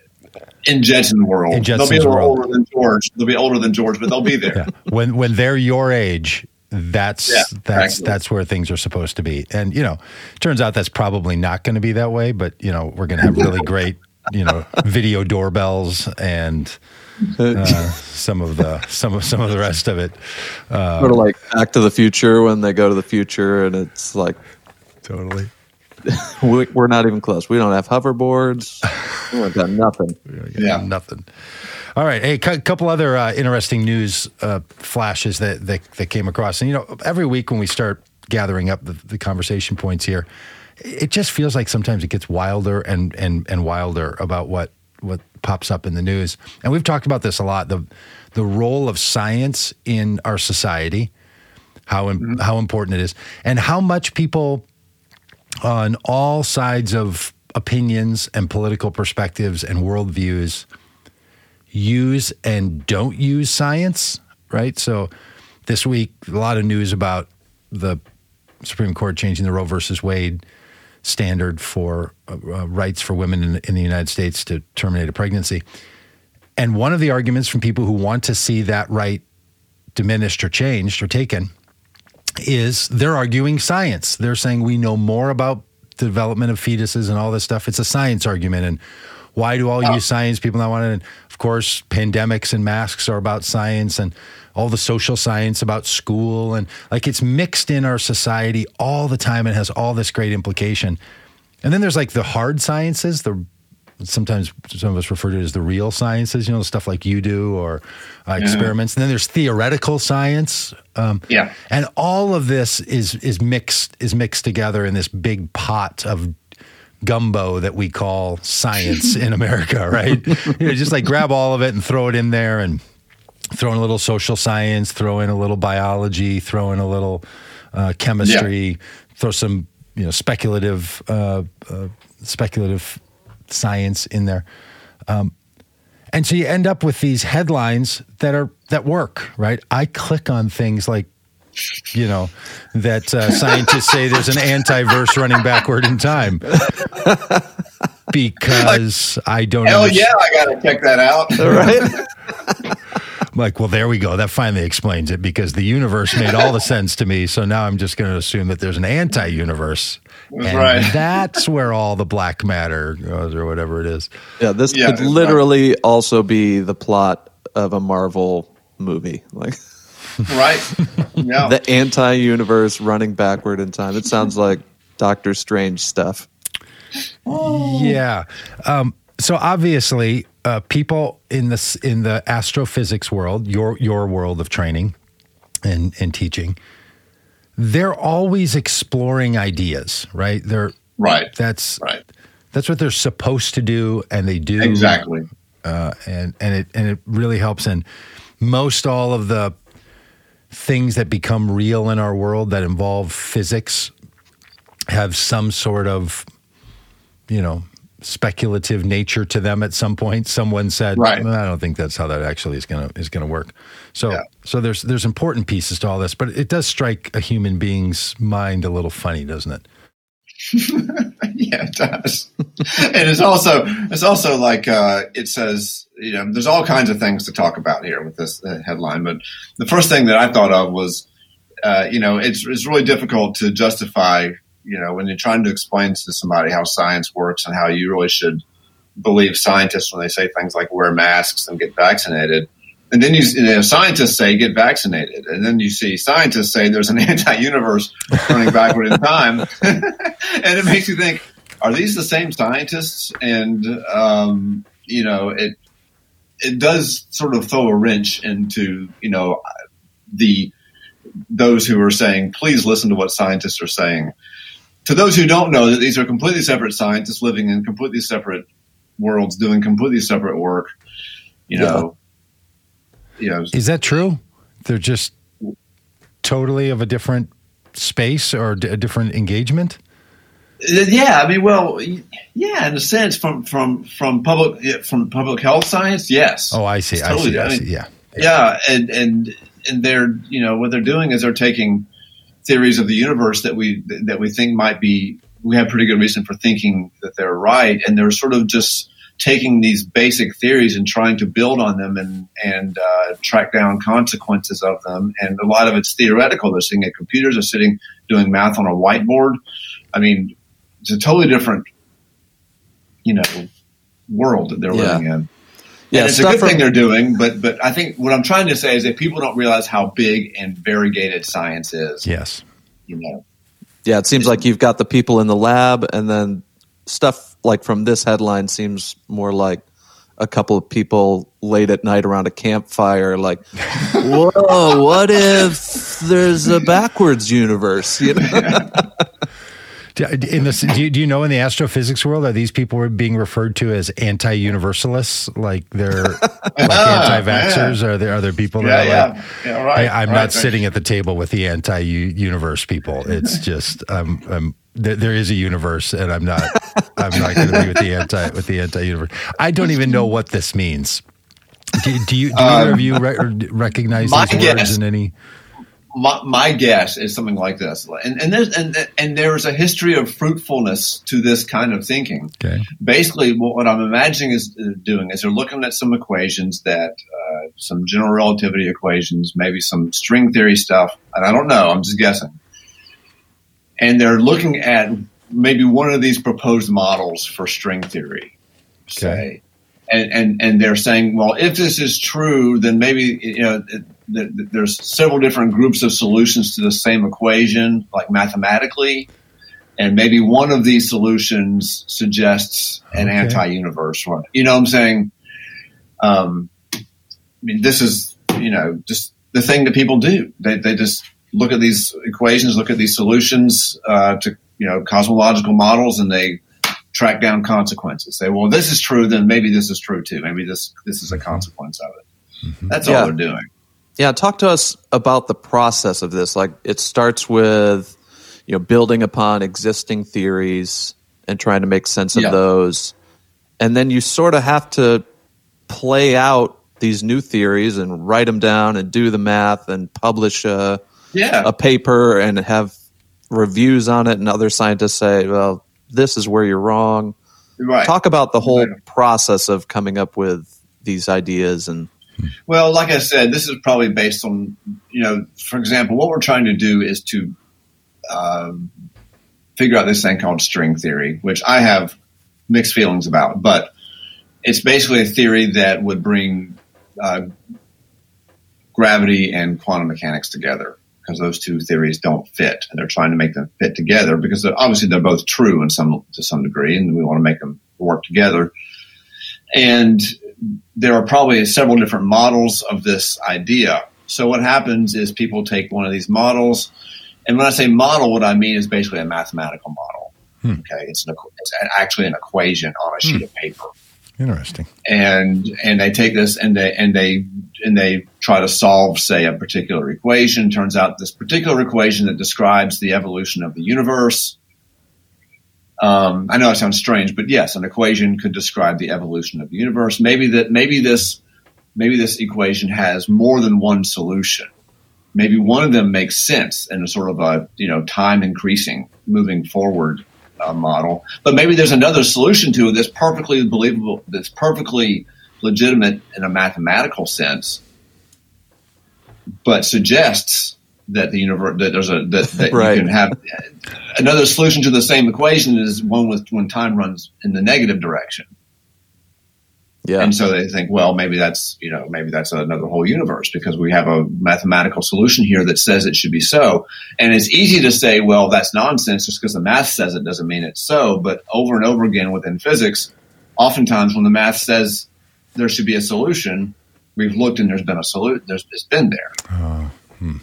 in Jetson world. In they'll be a little world. older than George. They'll be older than George, but they'll be there. Yeah. When when they're your age, that's Yeah, that's exactly. that's where things are supposed to be. And you know, turns out that's probably not going to be that way. But you know, we're going to have really great you know video doorbells and uh, some of the some of some of the rest of it. Uh, sort of like Back to the Future when they go to the future and it's like totally. We- We're not even close. We don't have hoverboards. We don't got nothing. Yeah. nothing. All right, Hey, a hey, couple other uh, interesting news uh, flashes that, that that came across, and you know, every week when we start gathering up the, the conversation points here, it just feels like sometimes it gets wilder and and and wilder about what what pops up in the news. And we've talked about this a lot the the role of science in our society, how im- how important it is, and how much people on all sides of opinions and political perspectives and worldviews use and don't use science, right? So this week, a lot of news about the Supreme Court changing the Roe versus Wade standard for uh, uh, rights for women in, in the United States to terminate a pregnancy. And one of the arguments from people who want to see that right diminished or changed or taken is they're arguing science. They're saying we know more about the development of fetuses and all this stuff. It's a science argument. And why do all use oh. science? People not want it. And of course, pandemics and masks are about science and all the social science about school. And like it's mixed in our society all the time and has all this great implication. And then there's like the hard sciences, the sometimes some of us refer to it as the real sciences, you know, stuff like you do or uh, experiments. And then there's theoretical science. Um, Yeah. and all of this is is mixed is mixed together in this big pot of gumbo that we call science in America, right? you know, just like grab all of it and throw it in there and throw in a little social science, throw in a little biology, throw in a little uh, chemistry, throw some you know speculative uh, uh, speculative science in there. Um, and so you end up with these headlines that are that work, right? I click on things like, you know, that uh, scientists say there's an anti-verse running backward in time because I don't. Hell understand- yeah, I got to check that out. Right? I'm like, well, there we go. That finally explains it because the universe made all the sense to me. So now I'm just going to assume that there's an anti-universe. That's and right. that's where all the black matter goes, or whatever it is. Yeah, this Yeah, could it's not- literally also be the plot of a Marvel movie. Like right? Yeah. the anti universe running backward in time. It sounds like Doctor Strange stuff. Yeah. Um, so obviously, uh, people in this in the astrophysics world, your your world of training and and teaching, they're always exploring ideas, right? They're right. that's Right. that's what they're supposed to do, and they do Exactly. uh, and and it and it really helps. And most all of the things that become real in our world that involve physics have some sort of, you know, speculative nature to them. At some point, someone said, Right. "Well, "I don't think that's how that actually is gonna is gonna work." So Yeah. so there's there's important pieces to all this, but it does strike a human being's mind a little funny, doesn't it? yeah, it does. and it's also it's also like uh, it says you know there's all kinds of things to talk about here with this uh, headline. But the first thing that I thought of was uh, you know it's it's really difficult to justify you know when you're trying to explain to somebody how science works and how you really should believe scientists when they say things like wear masks and get vaccinated. And then you, you know, scientists say get vaccinated, and then you see scientists say there's an anti-universe running backward in time, and it makes you think: Are these the same scientists? And um, you know, it it does sort of throw a wrench into you know the those who are saying, please listen to what scientists are saying. To those who don't know that these are completely separate scientists living in completely separate worlds, doing completely separate work, you know. You know, Is that true? They're just totally of a different space or a different engagement. Uh, yeah, I mean, well, yeah, in a sense, from from from public from public health science, yes. Oh, I see. It's I see. I I see. mean, Yeah. yeah, and and and they're you know what they're doing is they're taking theories of the universe that we that we think might be we have pretty good reason for thinking that they're right, and they're sort of just taking these basic theories and trying to build on them and and uh, track down consequences of them. And a lot of it's theoretical. They're sitting at computers, they're sitting doing math on a whiteboard. I mean, it's a totally different, you know, world that they're Yeah. living in. Yeah, and it's a good from- thing they're doing, but but I think what I'm trying to say is that people don't realize how big and variegated science is. Yes. You know, Yeah, it seems like you've got the people in the lab, and then stuff like from this headline seems more like a couple of people late at night around a campfire, like, "Whoa, what if there's a backwards universe?" You know? Do- In this, do you, do you know in the astrophysics world are these people being referred to as anti-universalists? Like they're like anti-vaxxers? Are there other people that Yeah, are like, yeah, yeah, right. I, I'm right, not right. sitting at the table with the anti-universe people. It's just um, um, there, there is a universe, and I'm not. I'm not going to be with the anti with the anti-universe. I don't even know what this means. Do, do you? Do either of you re- recognize these words guess- in any? My, my guess is something like this, and and there's and and there is a history of fruitfulness to this kind of thinking. Okay. Basically, what, what I'm imagining is uh, doing is they're looking at some equations that uh, some general relativity equations, maybe some string theory stuff, and I don't know. I'm just guessing, and they're looking at maybe one of these proposed models for string theory, say. And, and and they're saying, well, if this is true, then maybe you know it, th- th- there's several different groups of solutions to the same equation, like mathematically, and maybe one of these solutions suggests an Okay. anti-universe. one. you know, what I'm saying, um, I mean, this is you know just the thing that people do. They they just look at these equations, look at these solutions uh, to you know cosmological models, and they track down consequences. Say, well, this is true, then maybe this is true too. Maybe this this is a consequence of it. That's Yeah. all they're doing. Yeah, talk to us about the process of this. Like it starts with you know building upon existing theories and trying to make sense of Yeah. those. And then you sort of have to play out these new theories and write them down and do the math and publish a, Yeah, a paper and have reviews on it and other scientists say, well, this is where you're wrong. right. Talk about the whole Right. process of coming up with these ideas and Well, like I said, this is probably based on, you know, for example, what we're trying to do is to um, figure out this thing called string theory, which I have mixed feelings about, but it's basically a theory that would bring uh, gravity and quantum mechanics together because those two theories don't fit, and they're trying to make them fit together because they're, obviously they're both true in some to some degree, and we want to make them work together. And there are probably several different models of this idea. So what happens is people take one of these models, and when I say model, what I mean is basically a mathematical model. Hmm. Okay, it's, an, it's actually an equation on a hmm. sheet of paper, Interesting. and and they take this and they and they and they try to solve, say, a particular equation. Turns out this particular equation that describes the evolution of the universe. Um, I know it sounds strange, but yes, an equation could describe the evolution of the universe. Maybe that maybe this maybe this equation has more than one solution. Maybe one of them makes sense in a sort of a you know time increasing, moving forward uh, model. But maybe there's another solution to it that's perfectly believable, that's perfectly legitimate in a mathematical sense, but suggests that the universe that there's a that, that Right. you can have another solution to the same equation is one with when time runs in the negative direction. yeah. And so they think, well, maybe that's you know maybe that's another whole universe because we have a mathematical solution here that says it should be so. And it's easy to say, well, that's nonsense just because the math says it doesn't mean it's so. But over and over again within physics, oftentimes when the math says there should be a solution, we've looked and there's been a solution. There's it's been there. Uh, hmm.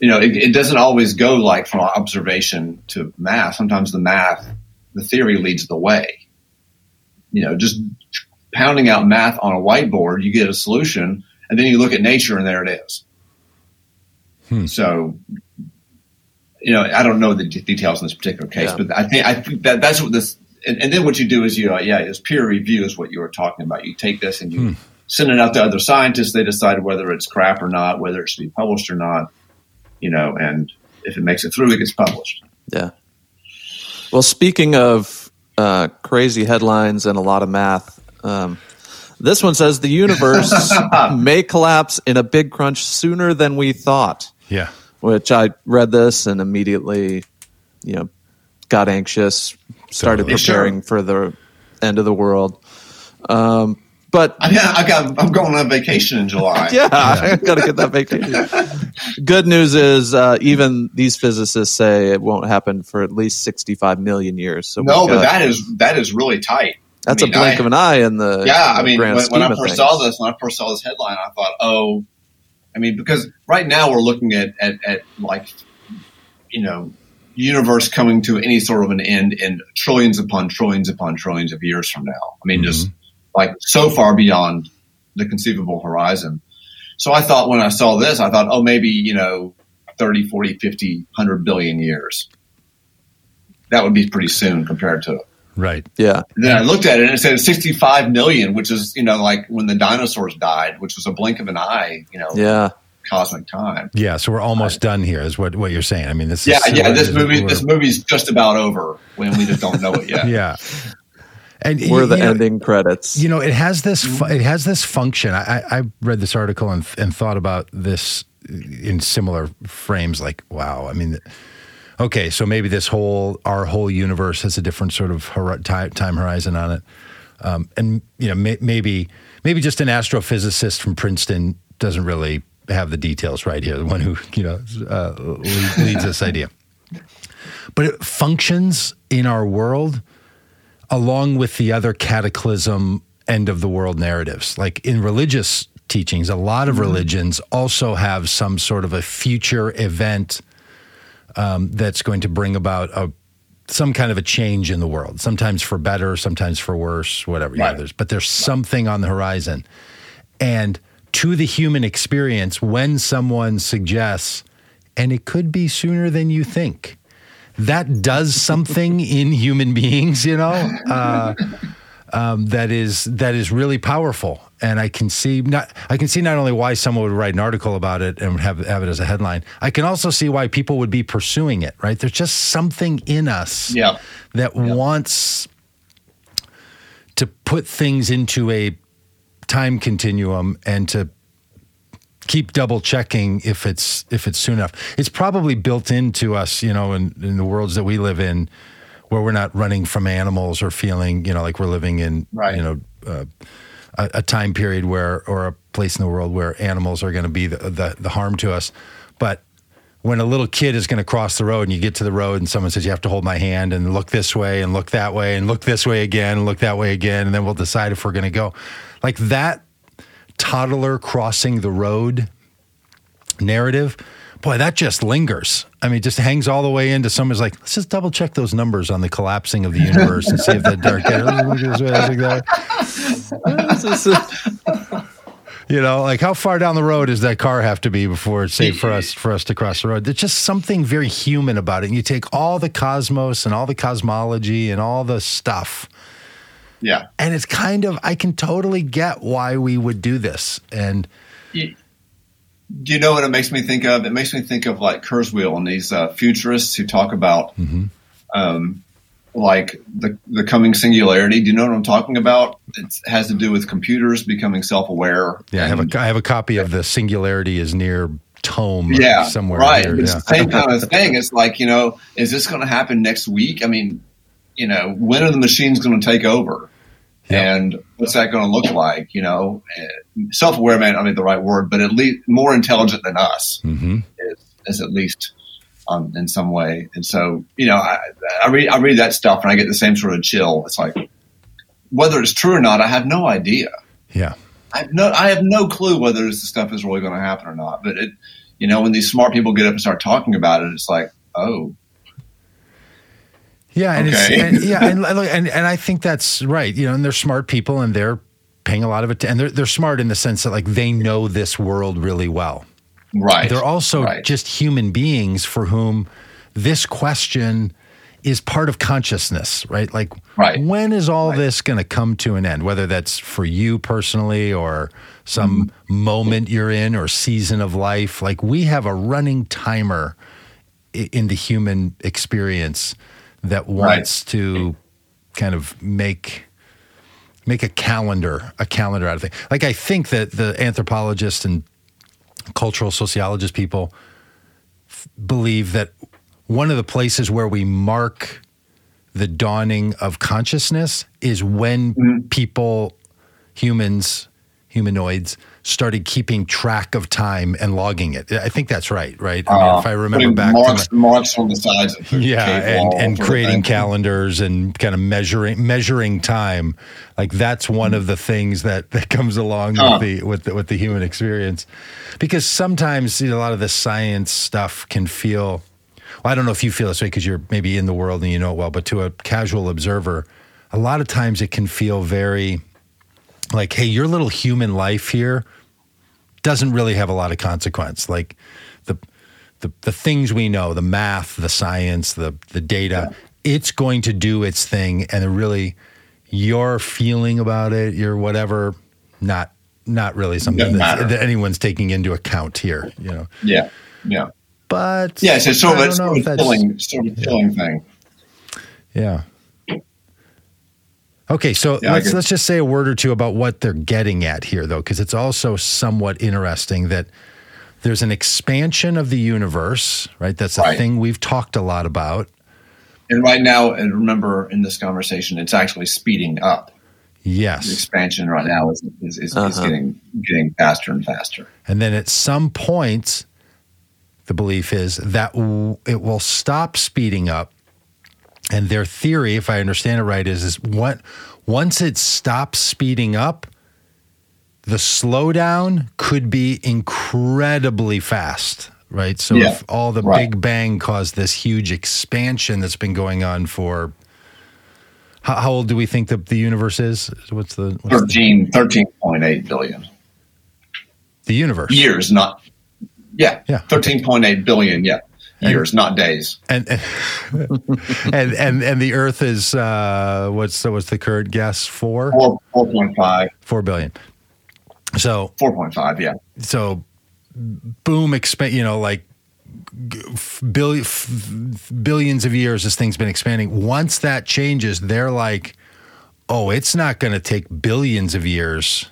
You know, it, it doesn't always go like from observation to math. Sometimes the math, the theory leads the way. You know, just pounding out math on a whiteboard, you get a solution, and then you look at nature, and there it is. So, you know, I don't know the d- details in this particular case, Yeah. but I think I think that that's what this. And, and then what you do is you, uh, yeah, it's peer review is what you were talking about. You take this and you send it out to other scientists. They decide whether it's crap or not, whether it should be published or not. You know, and if it makes it through, it gets published. Yeah. Well, speaking of uh, crazy headlines and a lot of math, um, this one says the universe may collapse in a big crunch sooner than we thought. Yeah. Which I read this and immediately, you know, got anxious, started Totally. preparing for the end of the world. Um, But I, I got, I'm going on vacation in July. yeah, I got to get that vacation. Good news is, uh, even these physicists say it won't happen for at least 65 million years. So No, but got- that is that is really tight. that's I mean, a blink I- of an eye in the yeah, in I mean, when, when I first saw this, when I first saw this headline, I thought, oh, I mean, because right now we're looking at, at, at like, you know, universe coming to any sort of an end in trillions upon trillions upon trillions of years from now. I mean, just like so far beyond the conceivable horizon. So I thought when I saw this, I thought, oh, maybe, you know, 30, 40, 50, 100 billion years. That would be pretty soon compared to Right. Yeah, and then I looked at it and it said 65 million, which is, you know, like when the dinosaurs died, which was a blink of an eye, you know, yeah. cosmic time. Yeah. So we're almost done here, is what, what you're saying. I mean, this Yeah, is. yeah, this movie, this movie's just about over when we just don't know it yet. Yeah. And We're you the know, ending credits. You know, it has this. fu- It has this function. I, I I read this article and and thought about this in similar frames. Like, wow. I mean, okay, so maybe this whole our whole universe has a different sort of hor- time, time horizon on it, um, and you know, may, maybe maybe just an astrophysicist from Princeton doesn't really have the details right here. The one who you know uh, leads this idea, but it functions in our world along with the other cataclysm end of the world narratives. Like in religious teachings, a lot of religions also have some sort of a future event um, that's going to bring about a some kind of a change in the world. Sometimes for better, sometimes for worse, whatever. Yeah, Right. there's, but there's something on the horizon, and to the human experience, when someone suggests, and it could be sooner than you think that does something in human beings, you know, uh, um, that is that is really powerful. And I can see not I can see not only why someone would write an article about it and have have it as a headline. I can also see why people would be pursuing it. Right? There's just something in us Yeah. that wants to put things into a time continuum and to keep double checking if it's if it's soon enough. It's probably built into us, you know, in, in the worlds that we live in, where we're not running from animals or feeling, you know, like we're living in, Right. you know, uh, a, a time period where or a place in the world where animals are going to be the, the the harm to us. But when a little kid is going to cross the road and you get to the road and someone says you have to hold my hand and look this way and look that way and look this way again and look that way again and then we'll decide if we're going to go like that toddler crossing the road narrative boy that just lingers i mean just hangs all the way into someone's like let's just double check those numbers on the collapsing of the universe and see if that dark that. You know, like how far down the road does that car have to be before it's safe for us for us to cross the road? There's just something very human about it. And you take all the cosmos and all the cosmology and all the stuff, Yeah. and it's kind of I can totally get why we would do this. And You- do you know what it makes me think of? It makes me think of like Kurzweil and these uh, futurists who talk about um, like the the coming singularity. Do you know what I'm talking about? It has to do with computers becoming self-aware. yeah, I have a I have a copy of the Singularity is near tome yeah, somewhere right. It's Yeah. the same kind of thing. It's like you know, is this going to happen next week? I mean, you know, when are the machines going to take over? Yeah. And what's that going to look like? You know, self-aware may not be the right word, but at least more intelligent than us hmm is, is at least um, in some way. And so, you know, I, I read I read that stuff and I get the same sort of chill. It's like whether it's true or not, I have no idea. Yeah. I have no I have no clue whether this stuff is really going to happen or not. But it, you know, when these smart people get up and start talking about it, it's like, oh, Yeah, and Okay. it's and, yeah, and, and and I think that's right. You know, and they're smart people, and they're paying a lot of it, and they're they're smart in the sense that like they know this world really well. right. They're also right. just human beings for whom this question is part of consciousness, right? Like, Right. when is all Right. this going to come to an end? Whether that's for you personally or some mm-hmm. moment you're in or season of life. Like, we have a running timer in the human experience that wants to kind of make make a calendar a calendar out of things. Like I think that the anthropologists and cultural sociologist people f- believe that one of the places where we mark the dawning of consciousness is when mm-hmm. people humans, humanoids, started keeping track of time and logging it. I think that's right, right? I mean, uh, if I remember back marks, to my, marks on the sides of the yeah, and, and creating calendars and kind of measuring measuring time. Like that's one of the things that that comes along Huh. with the with the, with the human experience, because sometimes you know, a lot of the science stuff can feel. Well, I don't know if you feel this way because you're maybe in the world and you know it well, but to a casual observer, a lot of times it can feel very like, hey, your little human life here doesn't really have a lot of consequence. Like the the, the things we know, the math, the science, the the data, it's going to do its thing, and really, your feeling about it, your whatever, not not really something that, that anyone's taking into account here. You know, Yeah, yeah, but yeah. So it's sort of a sort of killing, sort of killing thing. Yeah. Okay, so Yeah, let's let's just say a word or two about what they're getting at here, though, because it's also somewhat interesting that there's an expansion of the universe, right? That's a Right. thing we've talked a lot about. And right now, and remember in this conversation, it's actually speeding up. Yes, The Yes, expansion right now is is, is, is Uh-huh. getting getting faster and faster. and then at some point, the belief is that w- it will stop speeding up, and their theory, if I understand it right, is is what once it stops speeding up, the slowdown could be incredibly fast, right? So Yeah, if all the right. Big Bang caused this huge expansion that's been going on for how, how old do we think the, the universe is? What's the what's the, 13.8 billion the universe? years, not yeah, Yeah. thirteen point eight billion, yeah, years, not days. and and and and the Earth is uh, what's what's the current guess for Four four point five, four billion. So four point five, yeah, so boom expand you know like f- billions of years this thing's been expanding once that changes they're like oh it's not going to take billions of years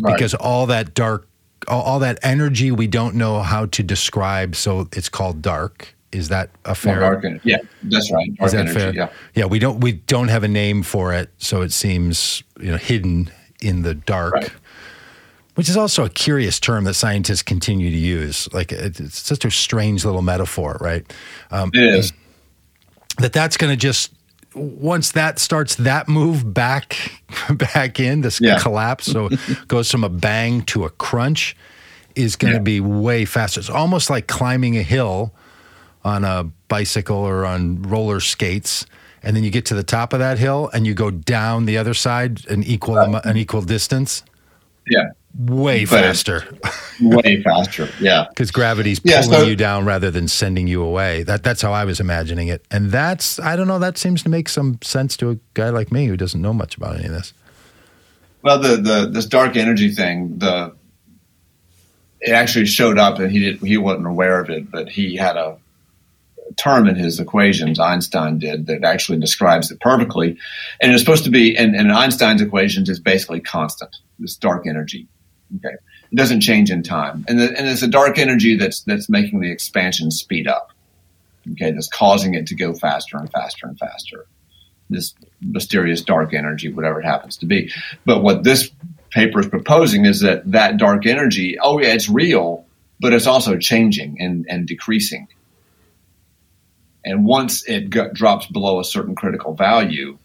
Right. because all that dark all, all that energy we don't know how to describe so it's called dark is that a fair dark yeah, that's right. Dark is that energy, fair? yeah. Yeah, we don't we don't have a name for it, so it seems you know hidden in the dark. Right. Which is also a curious term that scientists continue to use. Like it's such a strange little metaphor, right? Um, It is. that that's going to just once that starts that move back back in this Yeah. collapse, so it goes from a bang to a crunch, is going to Yeah. be way faster. It's almost like climbing a hill on a bicycle or on roller skates, and then you get to the top of that hill and you go down the other side an equal uh, amo- an equal distance, Yeah, way But- faster way faster. Yeah, because gravity's Yeah, pulling so- you down rather than sending you away. That that's how I was imagining it, and that's I don't know. That seems to make some sense to a guy like me who doesn't know much about any of this. Well, the the this dark energy thing, the it actually showed up, and he did he wasn't aware of it, but he had a term in his equations. Einstein did that actually describes it perfectly, and it's supposed to be. And, and Einstein's equations is basically constant. This dark energy, okay, it doesn't change in time, and the, and it's a dark energy that's that's making the expansion speed up. Okay, that's causing it to go faster and faster and faster. This mysterious dark energy, whatever it happens to be. But what this paper is proposing is that that dark energy, oh yeah, it's real, but it's also changing and, and decreasing. And once it drops below a certain critical value,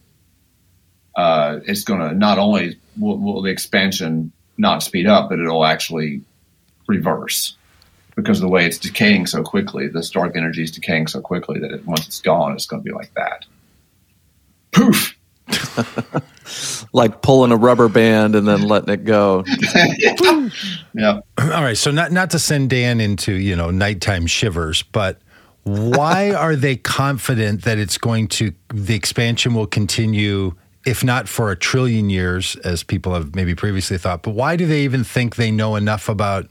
uh, it's going to not only will, will the expansion not speed up, but it'll actually reverse because of the way it's decaying so quickly. This dark energy is decaying so quickly that it, once it's gone, it's going to be like that. Poof. like pulling a rubber band and then letting it go. Yeah. All right, so not not to send Dan into you know nighttime shivers, but why are they confident that it's going to the expansion will continue? If not for a trillion years, as people have maybe previously thought, but why do they even think they know enough about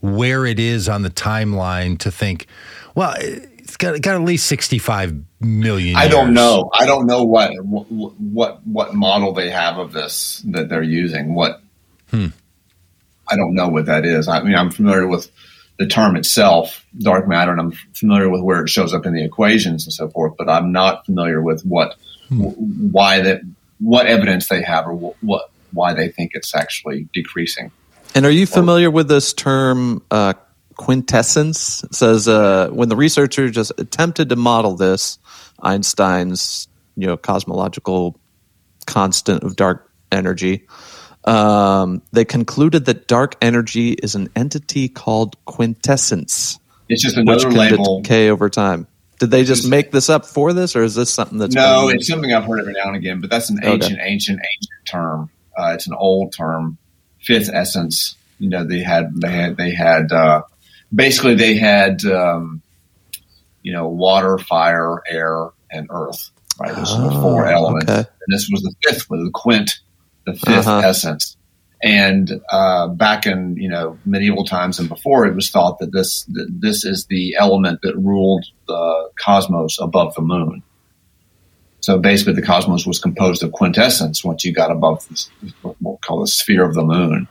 where it is on the timeline to think, well, it's got, got at least 65 million I don't know. I don't know what what what model they have of this that they're using. What Hmm. I don't know what that is. I mean, I'm familiar with the term itself, dark matter, and I'm familiar with where it shows up in the equations and so forth. But I'm not familiar with what Hmm. wh- why that what evidence they have or wh- what why they think it's actually decreasing. And are you familiar with this term uh, quintessence? It says uh, when the researcher just attempted to model this, Einstein's you know cosmological constant of dark energy, um, they concluded that dark energy is an entity called quintessence, It's just which another can label. decay over time. Did they just make this up for this, or is this something that's No, been- it's something I've heard every now and again, but that's an Okay. ancient, ancient, ancient term. Uh, it's an old term, fifth essence. You know, they had, they had, they had, uh, basically they had, um, you know, water, fire, air, and earth. Right, those are the four Oh, elements, okay. and this was the fifth, was the quint, the 5th Uh-huh. essence. And uh, back in you know medieval times and before, it was thought that this that this is the element that ruled the cosmos above the moon. So basically, the cosmos was composed of quintessence once you got above this, what we'll call the sphere of the moon.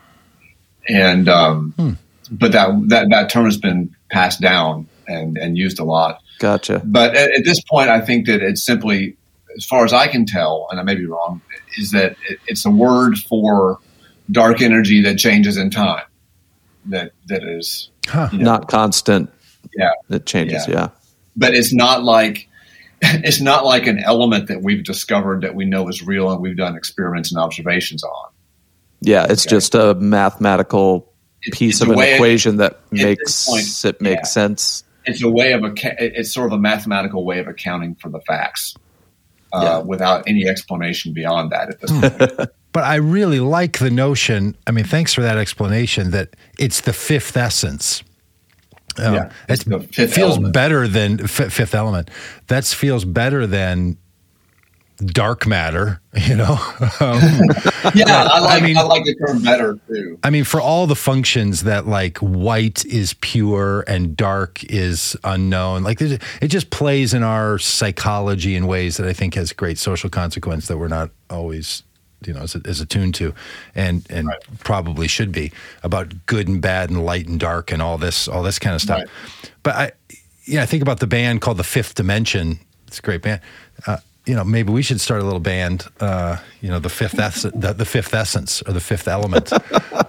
And um, but that, that that term has been passed down and and used a lot. Gotcha. But at, at this point, I think that it's simply, as far as I can tell, and I may be wrong, is that it, it's a word for dark energy that changes in time. That that is, Huh. you know, Not constant. Yeah. It changes. Yeah. Yeah. but it's not like it's not like an element that we've discovered that we know is real and we've done experiments and observations on. Yeah. It's Okay. just a mathematical It's- piece it's of an way- equation that makes point, it make yeah. sense. It's a way of a it's sort of a mathematical way of accounting for the facts. Uh, Yeah. Without any explanation beyond that at this Hmm. point. But I really like the notion. I mean, thanks for that explanation. That it's the fifth essence. Um, Yeah, it feels element. better than f- fifth element. That feels better than dark matter. You know, um, Yeah, I like I, mean- like the term better too. I mean, for all the functions that like white is pure and dark is unknown, like it just plays in our psychology in ways that I think has great social consequence that we're not always, you know, as, as attuned to, and and probably should be about good and bad and light and dark and all this all this kind of stuff. Right. But I, yeah, I think about the band called the Fifth Dimension. It's a great band. Uh, you know, maybe we should start a little band. Uh, you know, the fifth ess- the, the fifth essence or the fifth element.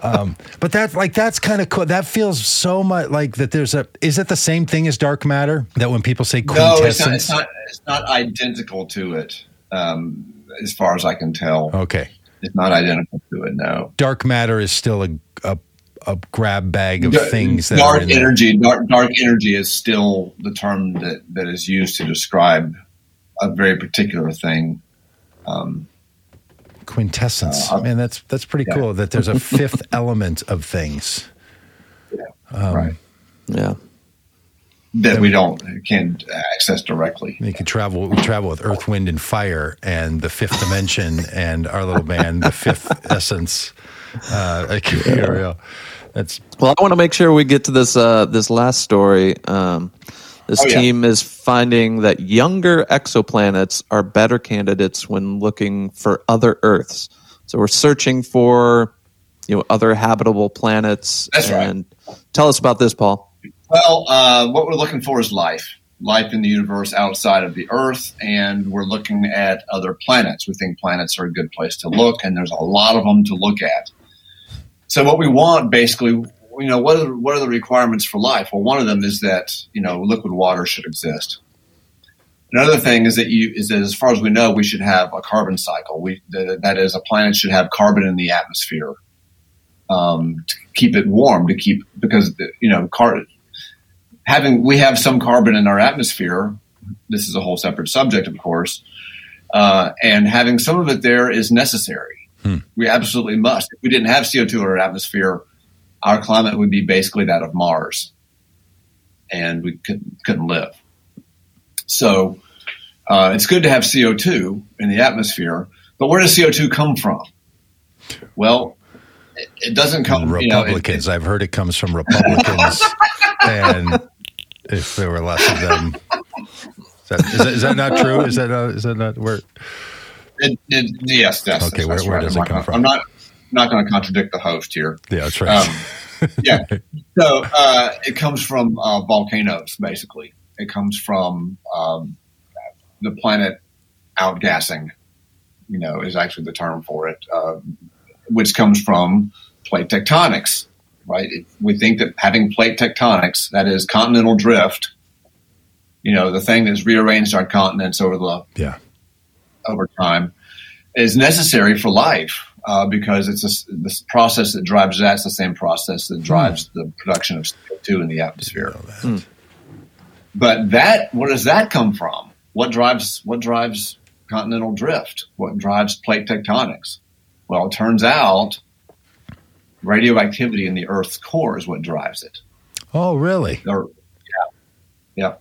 um, but that like that's kind of cool. That feels so much like that. There's a. Is it the same thing as dark matter? That when people say No, it's not, quintessence. it's not. It's not identical to it, um, as far as I can tell. okay, It's not identical to it. No. dark matter is still a a, a grab bag of Dark- things that dark are in energy. Dark, dark energy is still the term that, that is used to describe a very particular thing. Um, Quintessence. Uh, Man, that's that's pretty yeah. cool. That there's a fifth element of things. Um, right. Yeah. That we don't can't access directly. You could travel. We travel with Earth, Wind, and Fire, and the Fifth Dimension, and our little band, the Fifth Essence. Uh, like, yeah. real. That's Well, I want to make sure we get to this uh, this last story. Um, this Oh, yeah. team is finding that younger exoplanets are better candidates when looking for other Earths. So we're searching for you know other habitable planets. That's right. and Tell us about this, Paul. Well, uh, what we're looking for is life, life in the universe outside of the Earth, and we're looking at other planets. We think planets are a good place to look, and there's a lot of them to look at. So, what we want basically, you know, what are the, what are the requirements for life? Well, one of them is that you know liquid water should exist. Another thing is that you is that as far as we know, we should have a carbon cycle. We that, that is, a planet should have carbon in the atmosphere um, to keep it warm, to keep because you know car, having we have some carbon in our atmosphere. This is a whole separate subject, of course, uh, and having some of it there is necessary. We absolutely must. If we didn't have CO two in our atmosphere, our climate would be basically that of Mars, and we couldn't, couldn't live. So uh, it's good to have CO two in the atmosphere, but where does CO two come from? Well, it, it doesn't come. You know, it- Republicans. I've heard it comes from Republicans, and if there were less of them, is that, is that, is that not true? Is that not, is that not where? Yes, that's Okay, that's where- where right. does I'm it come gonna- from? I'm not not going to contradict the host here. Yeah, that's right. Um, yeah, so uh, it comes from uh, volcanoes. Basically, it comes from um, the planet outgassing. You know, is actually the term for it. Uh, which comes from plate tectonics, right? We think that having plate tectonics, that is continental drift, you know, the thing that's rearranged our continents over the Yeah. over time, is necessary for life uh, because it's a, this process that drives that's the same process that drives the production of CO2 in the atmosphere. But that, where does that come from? What drives what drives continental drift? What drives plate tectonics? Well, it turns out radioactivity in the Earth's core is what drives it. Oh, really? Or, yeah, yeah.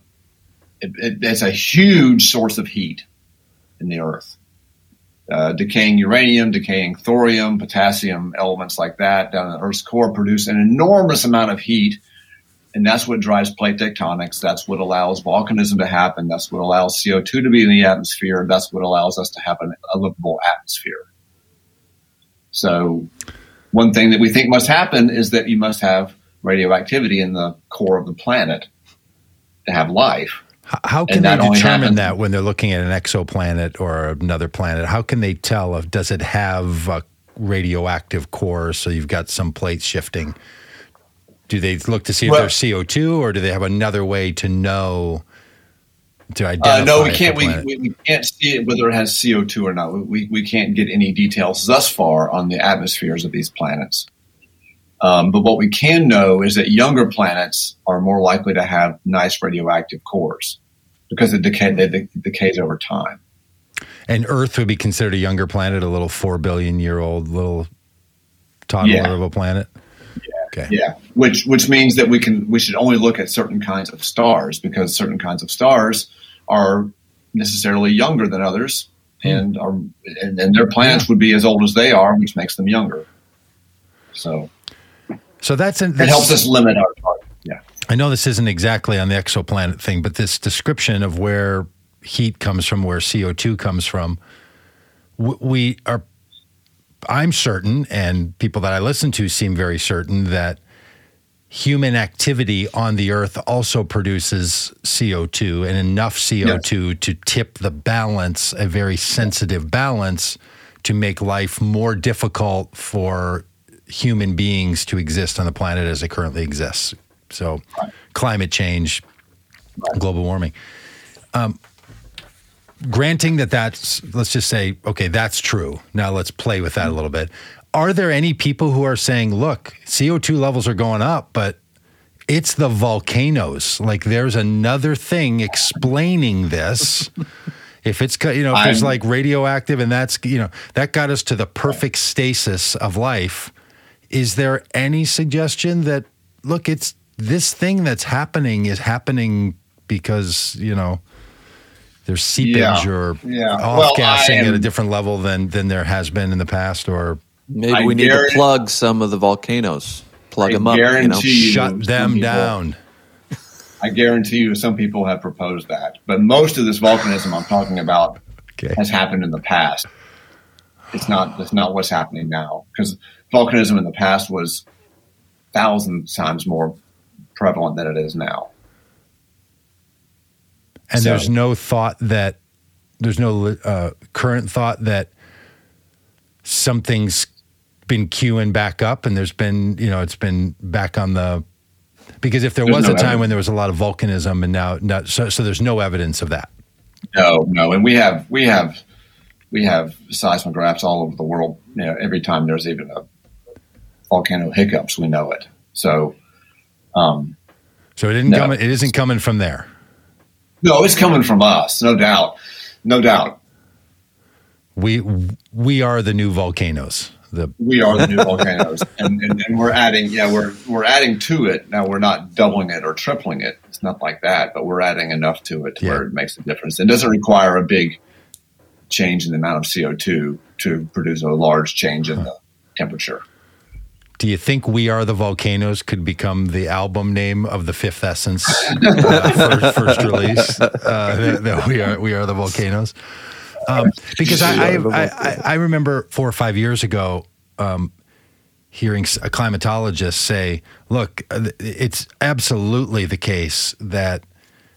It, it, it's a huge source of heat in the Earth. Uh, decaying uranium, decaying thorium, potassium, elements like that down in the Earth's core produce an enormous amount of heat, and that's what drives plate tectonics. That's what allows volcanism to happen. That's what allows CO2 to be in the atmosphere. That's what allows us to have an, a livable atmosphere. So, one thing that we think must happen is that you must have radioactivity in the core of the planet to have life. How can they determine that when they're looking at an exoplanet or another planet? How can they tell if does it have a radioactive core? So you've got some plates shifting. Do they look to see if Well- there's CO two, or do they have another way to know to identify? Uh, no, we can't. We, we, we can't see it whether it has CO two or not. We we can't get any details thus far on the atmospheres of these planets. Um, but what we can know is that younger planets are more likely to have nice radioactive cores because it decay, it decays over time. and Earth would be considered a younger planet, a little four billion year old little toddler Yeah. of a planet. Okay. Yeah, which which means that we can we should only look at certain kinds of stars because certain kinds of stars are necessarily younger than others, and are and, and their planets would be as old as they are, which makes them younger. So So that's, an, it helps us limit our target. Yeah, I know this isn't exactly on the exoplanet thing, but this description of where heat comes from, where CO2 comes from, we are, I'm certain, and people that I listen to seem very certain that human activity on the earth also produces CO2 and enough CO2 to tip the balance, a very sensitive balance, to make life more difficult for human beings to exist on the planet as it currently exists. So, climate change, global warming. Um, granting that that's, let's just say, okay, that's true. Now let's play with that a little bit. Are there any people who are saying, look, CO2 levels are going up, but it's the volcanoes? Like there's another thing explaining this. If it's, you know, if there's like radioactive and that's, you know, that got us to the perfect stasis of life. Is there any suggestion that, look, it's this thing that's happening is happening because, you know, there's seepage Yeah. or Yeah. off gassing I at a different level than than there has been in the past, or Maybe I we need to plug some of the volcanoes. Plug I them up. You know? shut them people- down. I guarantee you, some people have proposed that, but most of this volcanism I'm talking about Okay. has happened in the past. It's not. It's not what's happening now because volcanism in the past was thousands times more prevalent than it is now. And So- there's no thought that there's no uh, current thought that something's been queuing back up, and there's been you know it's been back on the because if there was no a time evidence. when there was a lot of volcanism, and now not, so so there's no evidence of that. No, no, and we have we have we have seismographs all over the world. You know, every time there's even a volcano hiccups, we know it. So, um, So it didn't No. come. It isn't coming from there. no, it's coming from us, no doubt, no doubt. We we are the new volcanoes. The We are the new volcanoes, and, and, and we're adding. Yeah, we're we're adding to it now. We're not doubling it or tripling it. It's not like that, but we're adding enough to it to Yeah. where it makes a difference. It doesn't require a big change in the amount of CO two to produce a large change in the temperature. Do you think "We Are the Volcanoes" could become the album name of the Fifth Essence uh, first, first release? Uh, that, we are we are the volcanoes. Um, because I, I, I, I I remember four or five years ago um, hearing a climatologist say, "Look, uh, it's absolutely the case that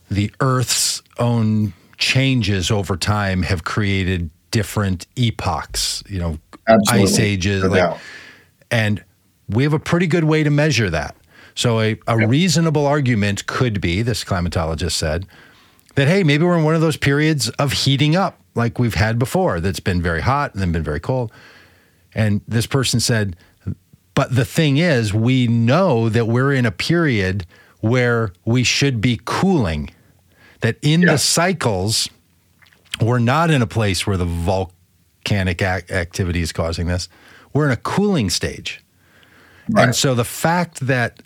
the Earth's own changes over time have created different epochs, you know, Absolutely. ice ages, like, and we have a pretty good way to measure that. So a, a Yep. reasonable argument could be, this climatologist said, that hey, maybe we're in one of those periods of heating up like we've had before that's been very hot and then been very cold. And this person said, but the thing is, we know that we're in a period where we should be cooling. That in Yeah. the cycles, we're not in a place where the volcanic ac- activity is causing this. We're in a cooling stage. Right. And so the fact that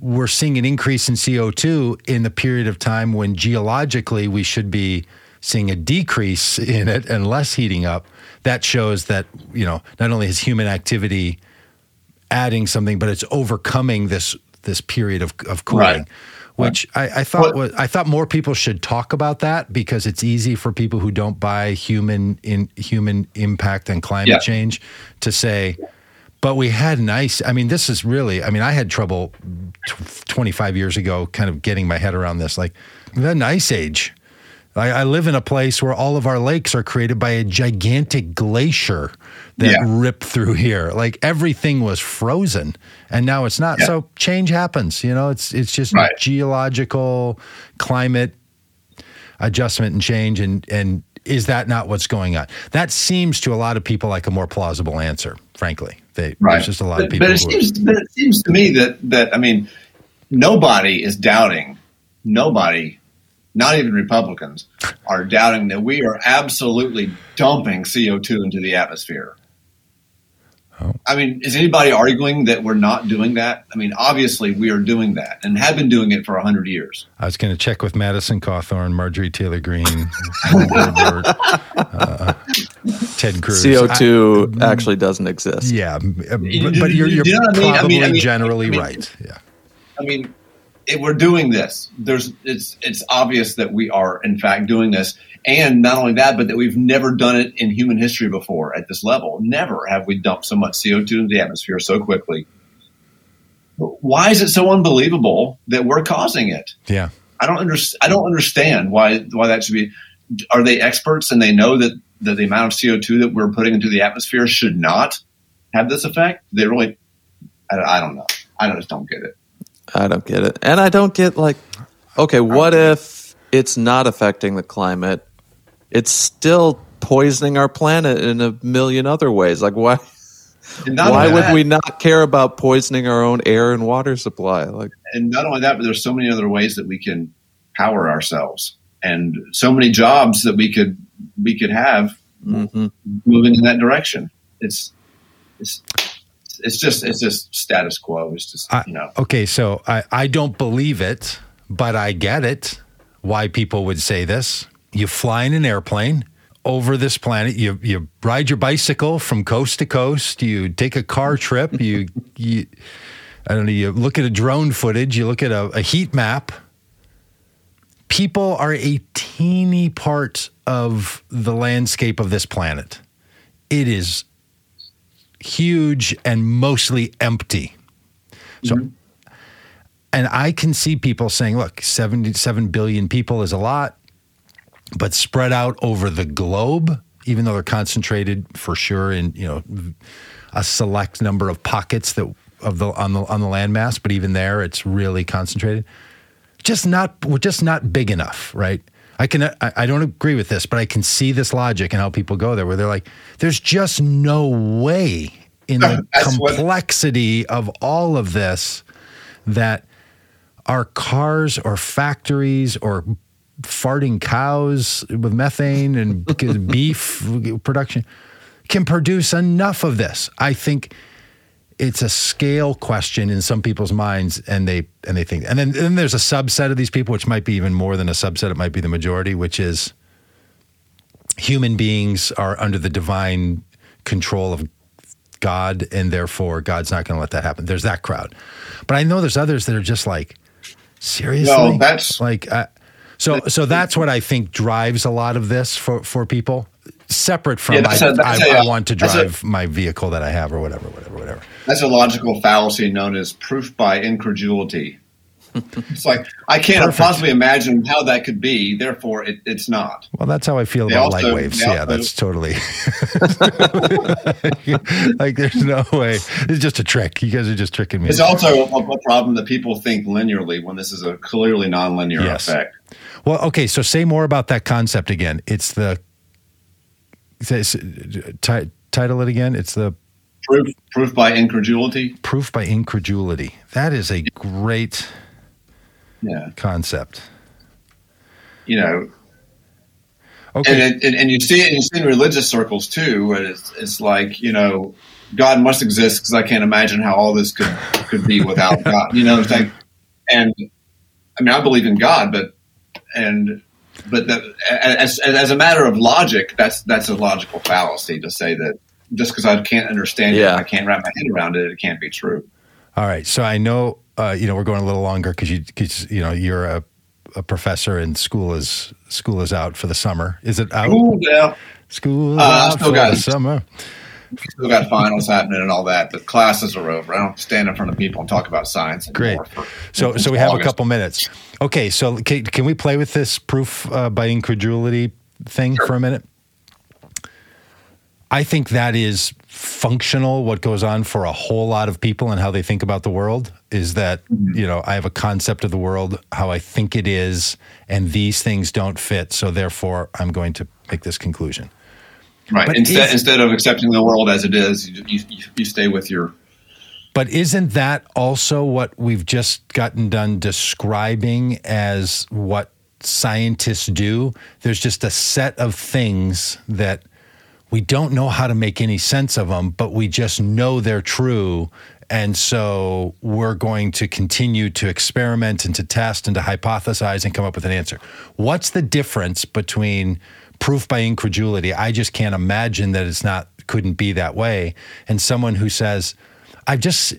we're seeing an increase in CO2 in the period of time when geologically we should be seeing a decrease in it and less heating up, that shows that, you know, not only is human activity adding something, but it's overcoming this this period of, of cooling. Right. Which I, I thought Well- was I thought more people should talk about that because it's easy for people who don't buy human in human impact and climate Yeah. change to say, but we had an ice. I mean, this is really. I mean, I had trouble tw- 25 years ago, kind of getting my head around this. Like, an ice age. I, I live in a place where all of our lakes are created by a gigantic glacier that Yeah. ripped through here. Like everything was frozen, and now it's not. Yeah. So change happens. You know, it's it's just Right. geological climate adjustment and change and and is that not what's going on that seems to a lot of people like a more plausible answer frankly they, Right. there's just a lot but, of people But it, seems, but it seems to me that, that, I mean, nobody is doubting, nobody, not even Republicans, are doubting that we are absolutely dumping CO2 into the atmosphere. Oh. I mean, is anybody arguing that we're not doing that? I mean, obviously we are doing that and have been doing it for 100 years. i was going to check with madison cawthorn marjorie taylor greene Boebert, uh, ted cruz CO2 actually doesn't exist. Yeah but, You- but you're, you're you know what I mean? I probably mean- I mean- generally I mean- right yeah I mean, if we're doing this, there's it's it's obvious that we are in fact doing this, and not only that, but that we've never done it in human history before at this level. Never have we dumped so much CO two into the atmosphere so quickly. Why is it so unbelievable that we're causing it? yeah I don't understand. I don't understand why why that should be. Are they experts and they know that, that the amount of CO two that we're putting into the atmosphere should not have this effect? They really, I, I don't know. I just don't get it. I don't get it. And I don't get like, okay, what if it's not affecting the climate? It's still poisoning our planet in a million other ways. Like why why would that- we not care about poisoning our own air and water supply? Like and not only that, but there's so many other ways that we can power ourselves, and so many jobs that we could we could have mhm. moving in that direction. It's it's it's just it's just status quo. It's just I- you know Okay, so I, I don't believe it, but I get it. Why people would say this. You fly in an airplane over this planet. You you ride your bicycle from coast to coast. You take a car trip. You you I don't know. You look at a drone footage. You look at a, a heat map. People are a teeny part of the landscape of this planet. It is huge and mostly empty. So, mm-hmm. and I can see people saying, look, 77 billion people is a lot, but spread out over the globe, even though they're concentrated for sure in, you know, a select number of pockets that of the on the on the landmass, but even there it's really concentrated. Just not we're just not big enough, right? I can I, I don't agree with this, but I can see this logic and how people go there where they're like, there's just no way in the That's what- complexity of all of this that our cars or factories or farting cows with methane and beef production can produce enough of this. I think it's a scale question in some people's minds and they and they think and then, then there's a subset of these people which might be even more than a subset it might be the majority which is human beings are under the divine control of God and therefore God's not going to let that happen. There's that crowd. But I know there's others that are just like seriously No, that's- like uh, so so that's what I think drives a lot of this for for people separate from Yeah, I, a- I, a- I want to that's a- drive my vehicle that I have or whatever whatever whatever. that's a logical fallacy known as proof by incredulity. it's like I can't Perfect. possibly imagine how that could be. Therefore, it, it's not. Well, that's how I feel They about also- light waves. yeah, also- that's totally like there's no way. It's just a trick. You guys are just tricking me. It's also a, a problem that people think linearly when this is a clearly nonlinear Yes. effect. Well, okay, so say more about that concept again. It's the s- title it again. It's the Proof, proof by incredulity. proof by incredulity. That is a great Yeah, concept. you know, Okay, and, and and you see it, you see in religious circles too. It's, it's like you know, God must exist because I can't imagine how all this could could be without God. You know, it's like, and I mean, I believe in God, but and but the, as as a matter of logic, that's that's a logical fallacy to say that just because I can't understand it, I can't wrap my head around it, it can't be true. all right. So I know uh, you know we're going a little longer because you cause, you know you're a, a professor and school is school is out for the summer. Is it out? Ooh, yeah, School Uh, out still for got the it. summer. Still got finals happening and all that, but classes are over. I don't stand in front of people and talk about science. Great. for- So, so we have a couple minutes. Okay, so can, can we play with this proof uh, by incredulity thing for a minute? I think that is functional. What goes on for a whole lot of people and how they think about the world is that Mm-hmm. you know I have a concept of the world, how I think it is, and these things don't fit. So therefore, I'm going to make this conclusion. Right. But Instead, is- instead of accepting the world as it is, you, you, you stay with your. But isn't that also what we've just gotten done describing as what scientists do? There's just a set of things that we don't know how to make any sense of them, but we just know they're true. And so we're going to continue to experiment and to test and to hypothesize and come up with an answer. What's the difference between proof by incredulity? I just can't imagine that it's not, couldn't be that way. And someone who says, I've just,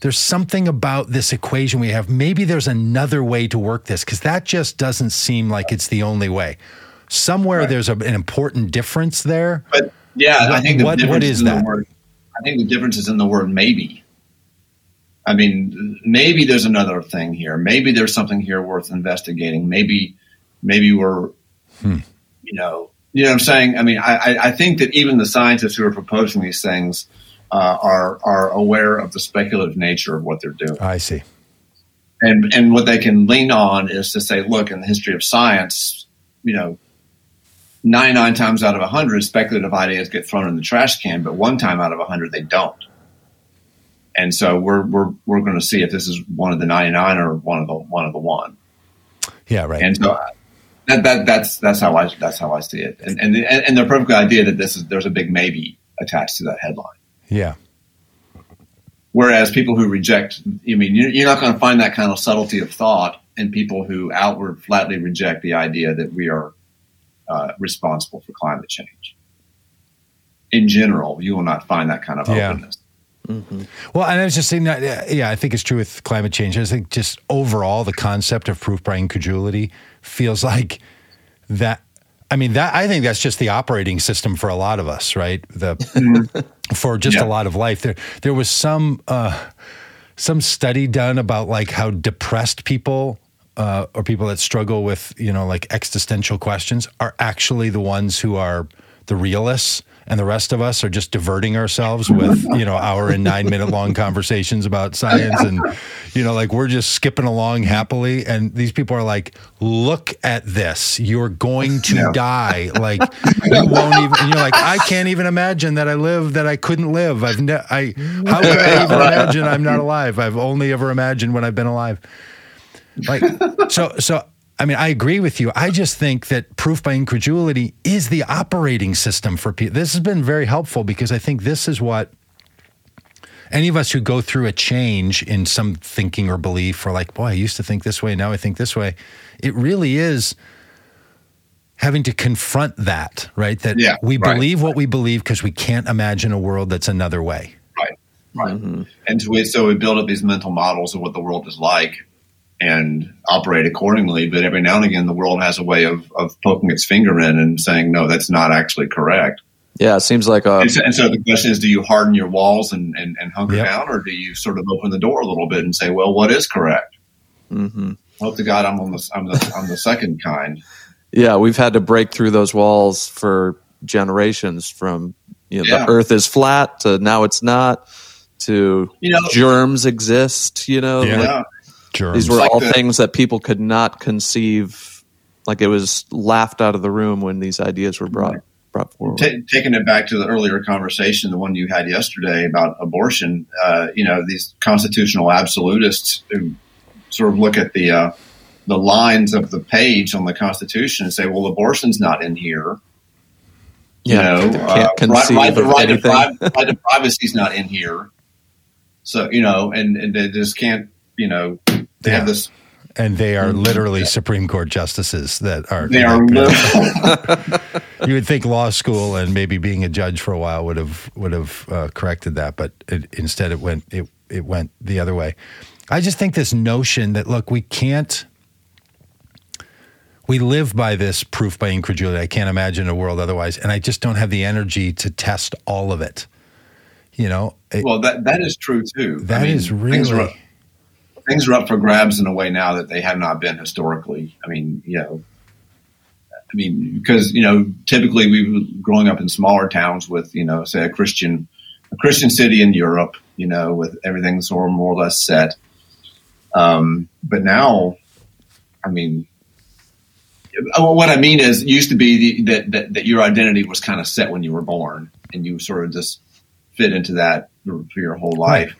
there's something about this equation we have. Maybe there's another way to work this because that just doesn't seem like it's the only way. Somewhere there's a, an important difference there. But yeah, I think the what- difference what is is in that? the word. I think the difference is in the word maybe. I mean, maybe there's another thing here. Maybe there's something here worth investigating. Maybe, maybe we're, Hmm. You know, you know what I'm saying. I mean, I, I, I think that even the scientists who are proposing these things uh, are are aware of the speculative nature of what they're doing. I see. and and what they can lean on is to say, look, in the history of science, you know, ninety nine times out of hundred, speculative ideas get thrown in the trash can, but one time out of hundred, they don't. And so we're we're we're going to see if this is one of the ninety nine or one of the one of the one. Yeah, right. And so that, that that's that's how I that's how I see it. And and the, and the perfect idea that this is there's a big maybe attached to that headline. yeah. Whereas people who reject, I mean, you're you're not going to find that kind of subtlety of thought in people who outward flatly reject the idea that we are uh, responsible for climate change. In general, you will not find that kind of Yeah. openness. Well, and I was just saying that, yeah, yeah, I think it's true with climate change. I think just overall, the concept of proof by incredulity feels like that. I mean, that I think that's just the operating system for a lot of us, right? The for just Yeah. a lot of life. There, there was some uh, some study done about like how depressed people uh, or people that struggle with you know like existential questions are actually the ones who are the realists and the rest of us are just diverting ourselves with you know hour and nine minute long conversations about science and you know like we're just skipping along happily. And these people are like look at this. You're going to die. Like you won't even and you're like i can't even imagine that i live that i couldn't live. I've ne- i how could i even imagine i'm not alive? I've only ever imagined when i've been alive. Like so so I mean, I agree with you. I just think that proof by incredulity is the operating system for people. This has been very helpful because I think this is what any of us who go through a change in some thinking or belief, or like, boy, I used to think this way, now I think this way. It really is having to confront that, right? That Yeah, we right. believe what we believe because we can't imagine a world that's another way. Right. Right. Mm-hmm. And so we, so we build up these mental models of what the world is like and operate accordingly. But every now and again, the world has a way of, of poking its finger in and saying, no, that's not actually correct. Yeah, it seems like a And so, and so the question is, do you harden your walls and, and, and hunker Yep. down, or do you sort of open the door a little bit and say, well, what is correct? Mm-hmm. Hope to God I'm on the I'm the I'm the second kind. Yeah, we've had to break through those walls for generations. From you know, Yeah. the Earth is flat to now it's not. To You know, germs exist. You know, Yeah. like, yeah. Germs. these were Like all the- things that people could not conceive. Like it was laughed out of the room when these ideas were brought brought forward. Ta taking it back to the earlier conversation, the one you had yesterday about abortion, uh, you know, these constitutional absolutists who sort of look at the uh, the lines of the page on the Constitution and say, "Well, abortion's not in here." You Yeah, know, uh, can't right, conceive right, to- of right, to, pri- right to privacy's not in here. So you know, and, and they just can't. You know, they Yeah. have this. and they are literally Supreme Court justices that are. They are. like, you would think law school and maybe being a judge for a while would have would have uh, corrected that, but it, instead it went it it went the other way. I just think this notion that look, we can't. We live by this proof by incredulity. I can't imagine a world otherwise, and I just don't have the energy to test all of it. You know, it, well, that that is true too. that I mean, is things are really things are up for grabs in a way now that they have not been historically. I mean, you know, I mean, because you know, typically we were growing up in smaller towns with, you know, say a Christian, a Christian city in Europe, you know, with everything sort of more or less set. Um, but now, I mean, uh, what I mean is, it used to be the, that, that that your identity was kind of set when you were born, and you sort of just fit into that for for your whole life.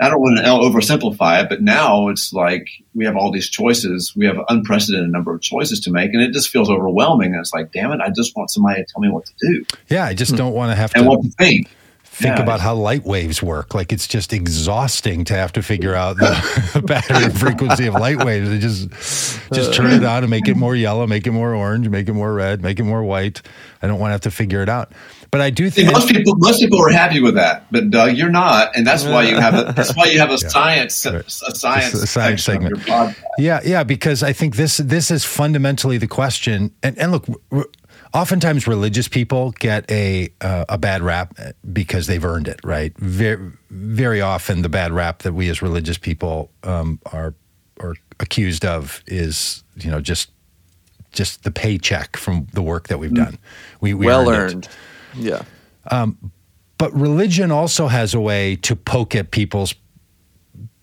I don't want to oversimplify it, but now it's like we have all these choices. We have an unprecedented number of choices to make, and it just feels overwhelming. And it's like, damn it, I just want somebody to tell me what to do yeah. I just hmm. don't want to have and to what to think. Think Yeah. about how light waves work. Like it's just exhausting to have to figure out the battery frequency of light waves. They just just turn it on and make it more yellow, make it more orange, make it more red, make it more white. I don't want to have to figure it out. But I do See, think most people, most people are happy with that, but Doug, you're not, and that's why you have a, that's why you have a science a science, a science segment. Yeah, yeah, because I think this this is fundamentally the question. And, and look, oftentimes religious people get a uh, a bad rap because they've earned it, right? Very very often, the bad rap that we as religious people um, are are accused of is you know just just the paycheck from the work that we've done. We, we well earned earned. Yeah. But religion also has a way to poke at people's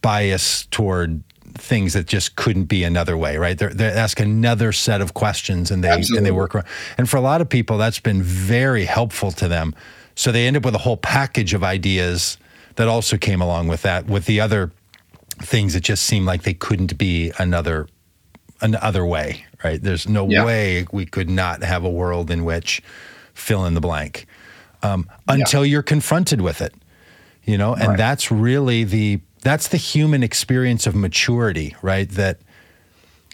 bias toward things that just couldn't be another way, right? They're, they ask another set of questions and they and they work around. And for a lot of people, that's been very helpful to them. So they end up with a whole package of ideas that also came along with that, with the other things that just seem like they couldn't be another another way, right? There's no Yeah. way we could not have a world in which fill in the blank um, until you're confronted with it, you know, and Right. that's really the that's the human experience of maturity, right? That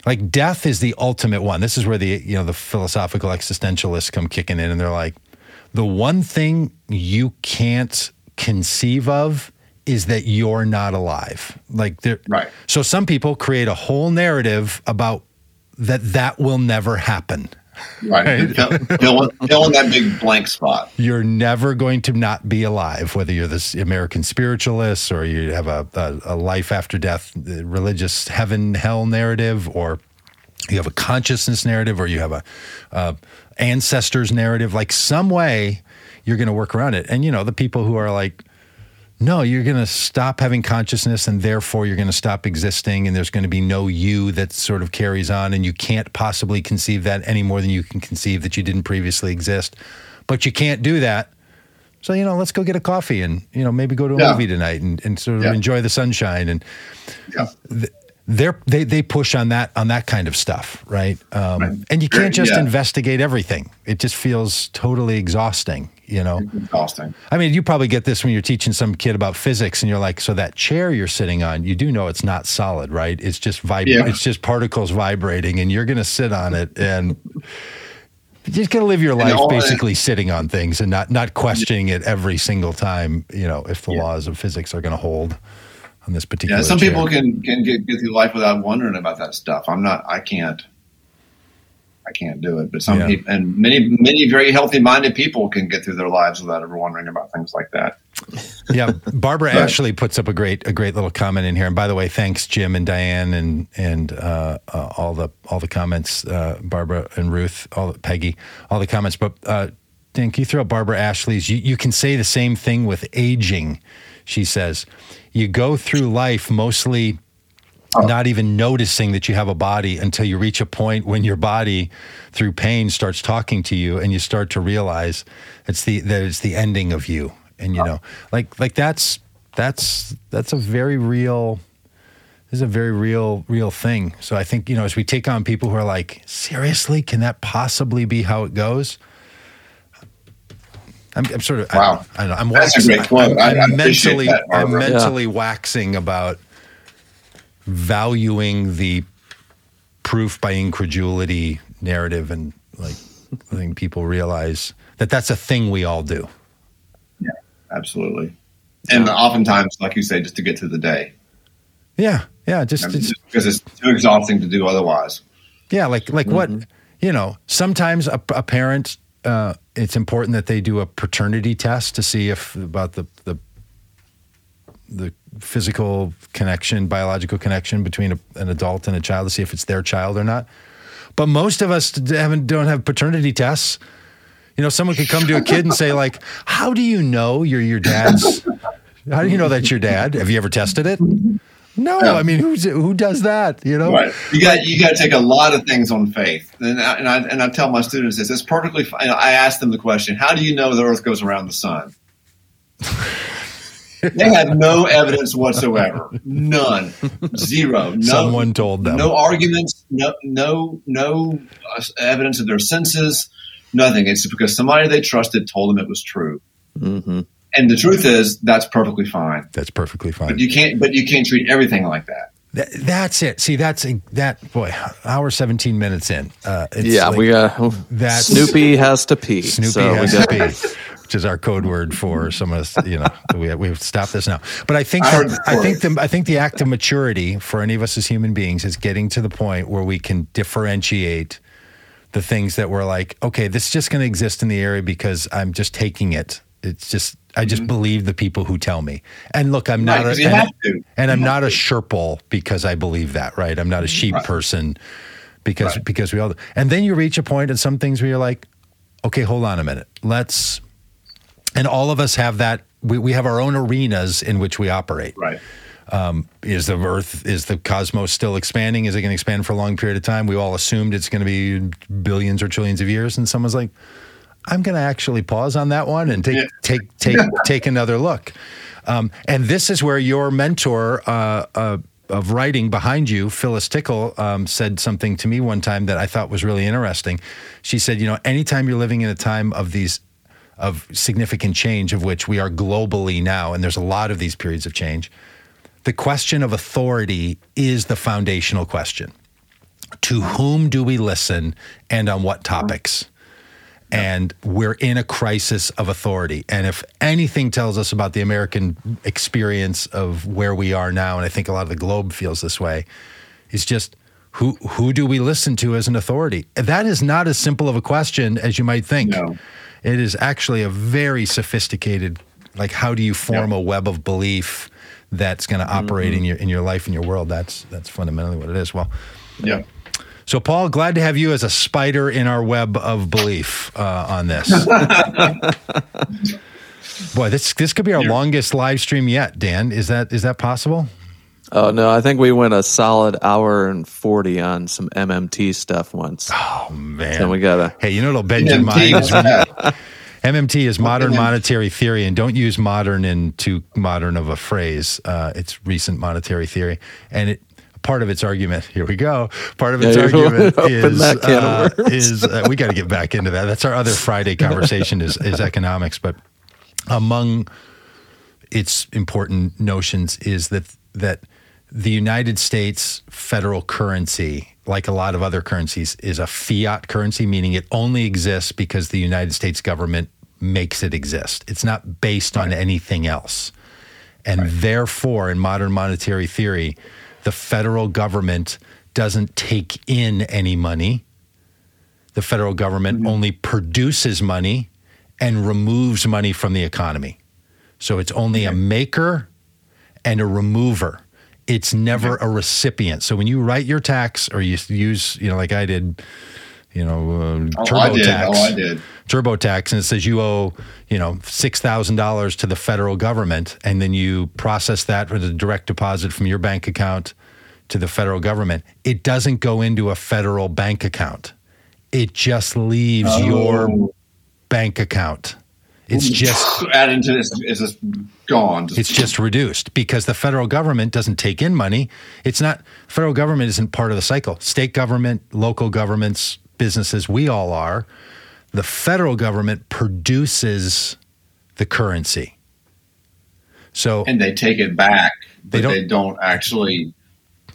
like death is the ultimate one. This is where the you know the philosophical existentialists come kicking in, and they're like, the one thing you can't conceive of is that you're not alive. Like there, Right. So some people create a whole narrative about that that will never happen. Right, fill, fill, in- fill in that big blank spot. You're never going to not be alive, whether you're this American spiritualist or you have a, a, a life after death, religious heaven hell narrative, or you have a consciousness narrative, or you have a uh, ancestors narrative. Like some way, you're going to work around it. And you know, the people who are like, no, you're going to stop having consciousness and therefore you're going to stop existing and there's going to be no you that sort of carries on and you can't possibly conceive that any more than you can conceive that you didn't previously exist. But you can't do that. So, you know, let's go get a coffee and, you know, maybe go to a Yeah. movie tonight and, and sort of Yeah. enjoy the sunshine and Yeah. They they push on that on that kind of stuff, right? Um, Right. And you can't just Yeah. investigate everything. It just feels totally exhausting, you know. Exhausting. I mean, you probably get this when you're teaching some kid about physics, and you're like, "So that chair you're sitting on, you do know it's not solid, right? It's just vib- Yeah. It's just particles vibrating, and you're going to sit on it, and you're just going to live your life all- basically sitting on things and not not questioning it every single time. You know, if the Yeah. laws of physics are going to hold on this particular. Yeah, some chair. people can can get, get through life without wondering about that stuff. I'm not. I can't. I can't do it. But some Yeah. people and many many very healthy minded people can get through their lives without ever wondering about things like that. yeah, Barbara Ashley puts up a great a great little comment in here. And by the way, thanks Jim and Diane and and uh, uh, all the all the comments, uh, Barbara and Ruth, all Peggy, all the comments. But uh, Dan, can you throw Barbara Ashley's? You you can say the same thing with aging. She says, you go through life mostly. Not even noticing that you have a body until you reach a point when your body, through pain, starts talking to you, and you start to realize it's the that it's the ending of you. And you know like like that's that's that's a very real this is a very real real thing. So i think you know as we take on people who are like seriously? Can that possibly be how it goes I'm, I'm sort of Wow. I, I don't, I'm That's a waxing, great quote. I- I'm, I mentally that, I'm mentally waxing about valuing the proof by incredulity narrative and like I think people realize that that's a thing we all do. Yeah, absolutely. And oftentimes, like you say, just to get to the day. Yeah, yeah, just, I mean, just because it's too exhausting to do otherwise. yeah, like like what mm-hmm. you know. Sometimes a, a parent, uh, it's important that they do a paternity test to see if about the the the physical connection, biological connection between a, an adult and a child to see if it's their child or not. But most of us haven't don't have paternity tests. You know, someone could come to a kid and say like, "How do you know you're your dad's? How do you know that's your dad? Have you ever tested it?" No, Yeah. I mean, who's who does that? You know, Right. You got you got to take a lot of things on faith, and I, and I and I tell my students this. It's perfectly fine. I ask them the question: How do you know the Earth goes around the sun? they have no evidence whatsoever. None. Zero. No, Someone told them. No arguments. No no no uh, evidence of their senses. Nothing. It's because somebody they trusted told them it was true. hmm And the truth is, that's perfectly fine. That's perfectly fine. But you can't. But you can't treat everything like that. Th- that's it. See, that's a, that boy. Hour seventeen minutes in. Uh, it's Yeah, like we got that's Snoopy has to pee. Snoopy so has to be, which is our code word for some of us. You know, we we've stopped this now. But I think I that- I think the I think the act of maturity for any of us as human beings is getting to the point where we can differentiate the things that we're like, okay, this is just going to exist in the area because I'm just taking it. It's just I just believe the people who tell me. And look, I'm Mm-hmm. Right, a, and, and I'm You not a sherple because I believe that, right? I'm not a sheep Right. person because Right. because we all and then you reach a point in some things where you're like, okay, hold on a minute. Let's and all of us have that we, we have our own arenas in which we operate. Right. Is the earth is the cosmos still expanding? Is it going to expand for a long period of time? We all assumed it's going to be billions or trillions of years and someone's like, I'm going to actually pause on that one and take Yeah. take take take another look. Um, and this is where your mentor uh, uh, of writing behind you, Phyllis Tickle, um, said something to me one time that I thought was really interesting. She said, "You know, anytime you're living in a time of these of significant change, of which we are globally now, and there's a lot of these periods of change, the question of authority is the foundational question. To whom do we listen, and on what topics?" And we're in a crisis of authority. And if anything tells us about the American experience of where we are now, and I think a lot of the globe feels this way, is just who who do we listen to as an authority? That is not as simple of a question as you might think. No. It is actually a very sophisticated like how do you form a web of belief that's going to operate mm-hmm. in your in your life and your world? That's that's fundamentally what it is. Well, Yeah. So, Paul, glad to have you as a spider in our web of belief uh, on this. Boy, this this could be our longest live stream yet. Dan, is that is that possible? Oh no, I think we went a solid hour and forty on some MMT stuff once. Oh man, And we gotta Hey, you know what'll bend your mind is? MMT is modern monetary theory, and don't use modern in too modern of a phrase. Uh, it's recent monetary theory, and it. Part of its argument, here we go. Part of its Yeah, argument is that can of uh, is uh, we got to get back into that. That's our other Friday conversation is is economics, but among its important notions is that that the United States federal currency, like a lot of other currencies, is a fiat currency, meaning it only exists because the United States government makes it exist. It's not based on anything else. And therefore, in modern monetary theory, the federal government doesn't take in any money. The federal government mm-hmm. only produces money and removes money from the economy. So it's only a maker and a remover. It's never a recipient. So when you write your tax or you use, you know, like I did, you know, uh, Oh, I did. TurboTax, Oh, I did. TurboTax, and it says you owe, you know, six thousand dollars to the federal government, and then you process that with a direct deposit from your bank account to the federal government. It doesn't go into a federal bank account. It just leaves your Oh. bank account. It's just add into this. It's just gone. It's just reduced because the federal government doesn't take in money. It's not federal government isn't part of the cycle. State government, local governments, businesses, we all are. The federal government produces the currency. So and they take it back, but They they don't- don't, actually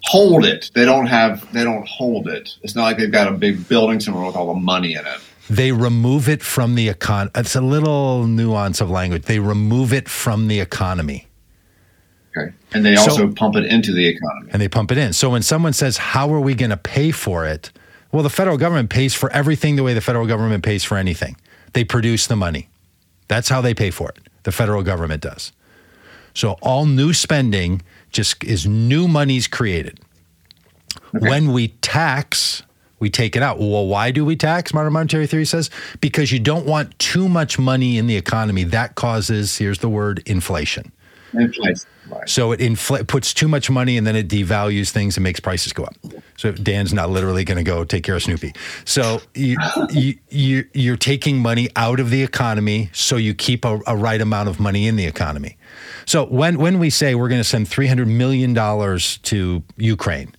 hold it. They don't have. They don't hold it. It's not like they've got a big building somewhere with all the money in it. they remove it from the econ. It's a little nuance of language. They remove it from the economy. Okay, and they So- also pump it into the economy. and they pump it in. So when someone says, How are we going to pay for it? Well, the federal government pays for everything the way the federal government pays for anything. They produce the money. That's how they pay for it. The federal government does. So all new spending just is new monies created. When we tax, we take it out. Well, why do we tax? Modern monetary theory says because you don't want too much money in the economy. That causes, here's the word, inflation. Inflation. So it infl- puts too much money and then it devalues things and makes prices go up. So Dan's not literally going to go take care of Snoopy. So you, you, you, you're taking money out of the economy so you keep a, a right amount of money in the economy. So when, when we say we're going to send $300 million to Ukraine,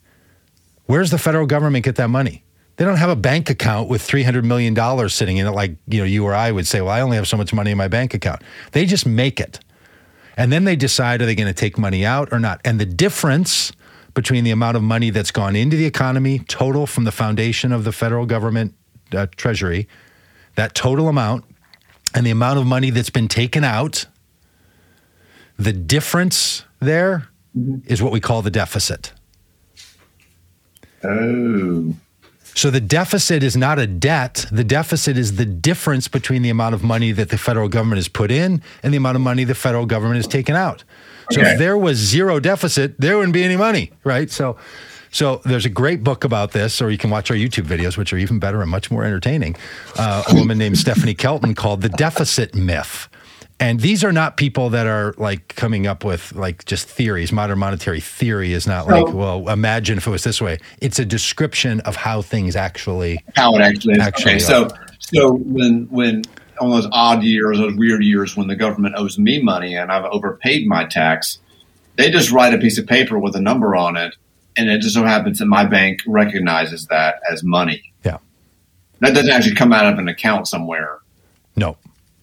where's the federal government get that money? They don't have a bank account with $300 million sitting in it like you know you or I would say, well, I only have so much money in my bank account. They just make it. And then they decide are they going to take money out or not? And the difference between the amount of money that's gone into the economy total from the foundation of the federal government uh, treasury, that total amount, and the amount of money that's been taken out, the difference there is what we call the deficit. Oh, So the deficit is not a debt. The deficit is the difference between the amount of money that the federal government has put in and the amount of money the federal government has taken out. So Okay. if there was zero deficit, there wouldn't be any money, right? So so there's a great book about this, or you can watch our YouTube videos, which are even better and much more entertaining. Uh, a woman named Stephanie Kelton called The Deficit Myth. And these are not people that are like coming up with like just theories. Modern monetary theory is not like, well, imagine if it was this way. It's a description of how things actually. how it actually is. Actually okay, so so when when on those odd years, those weird years when the government owes me money and I've overpaid my tax, they just write a piece of paper with a number on it, and it just so happens that my bank recognizes that as money. Yeah. That doesn't actually come out of an account somewhere. No,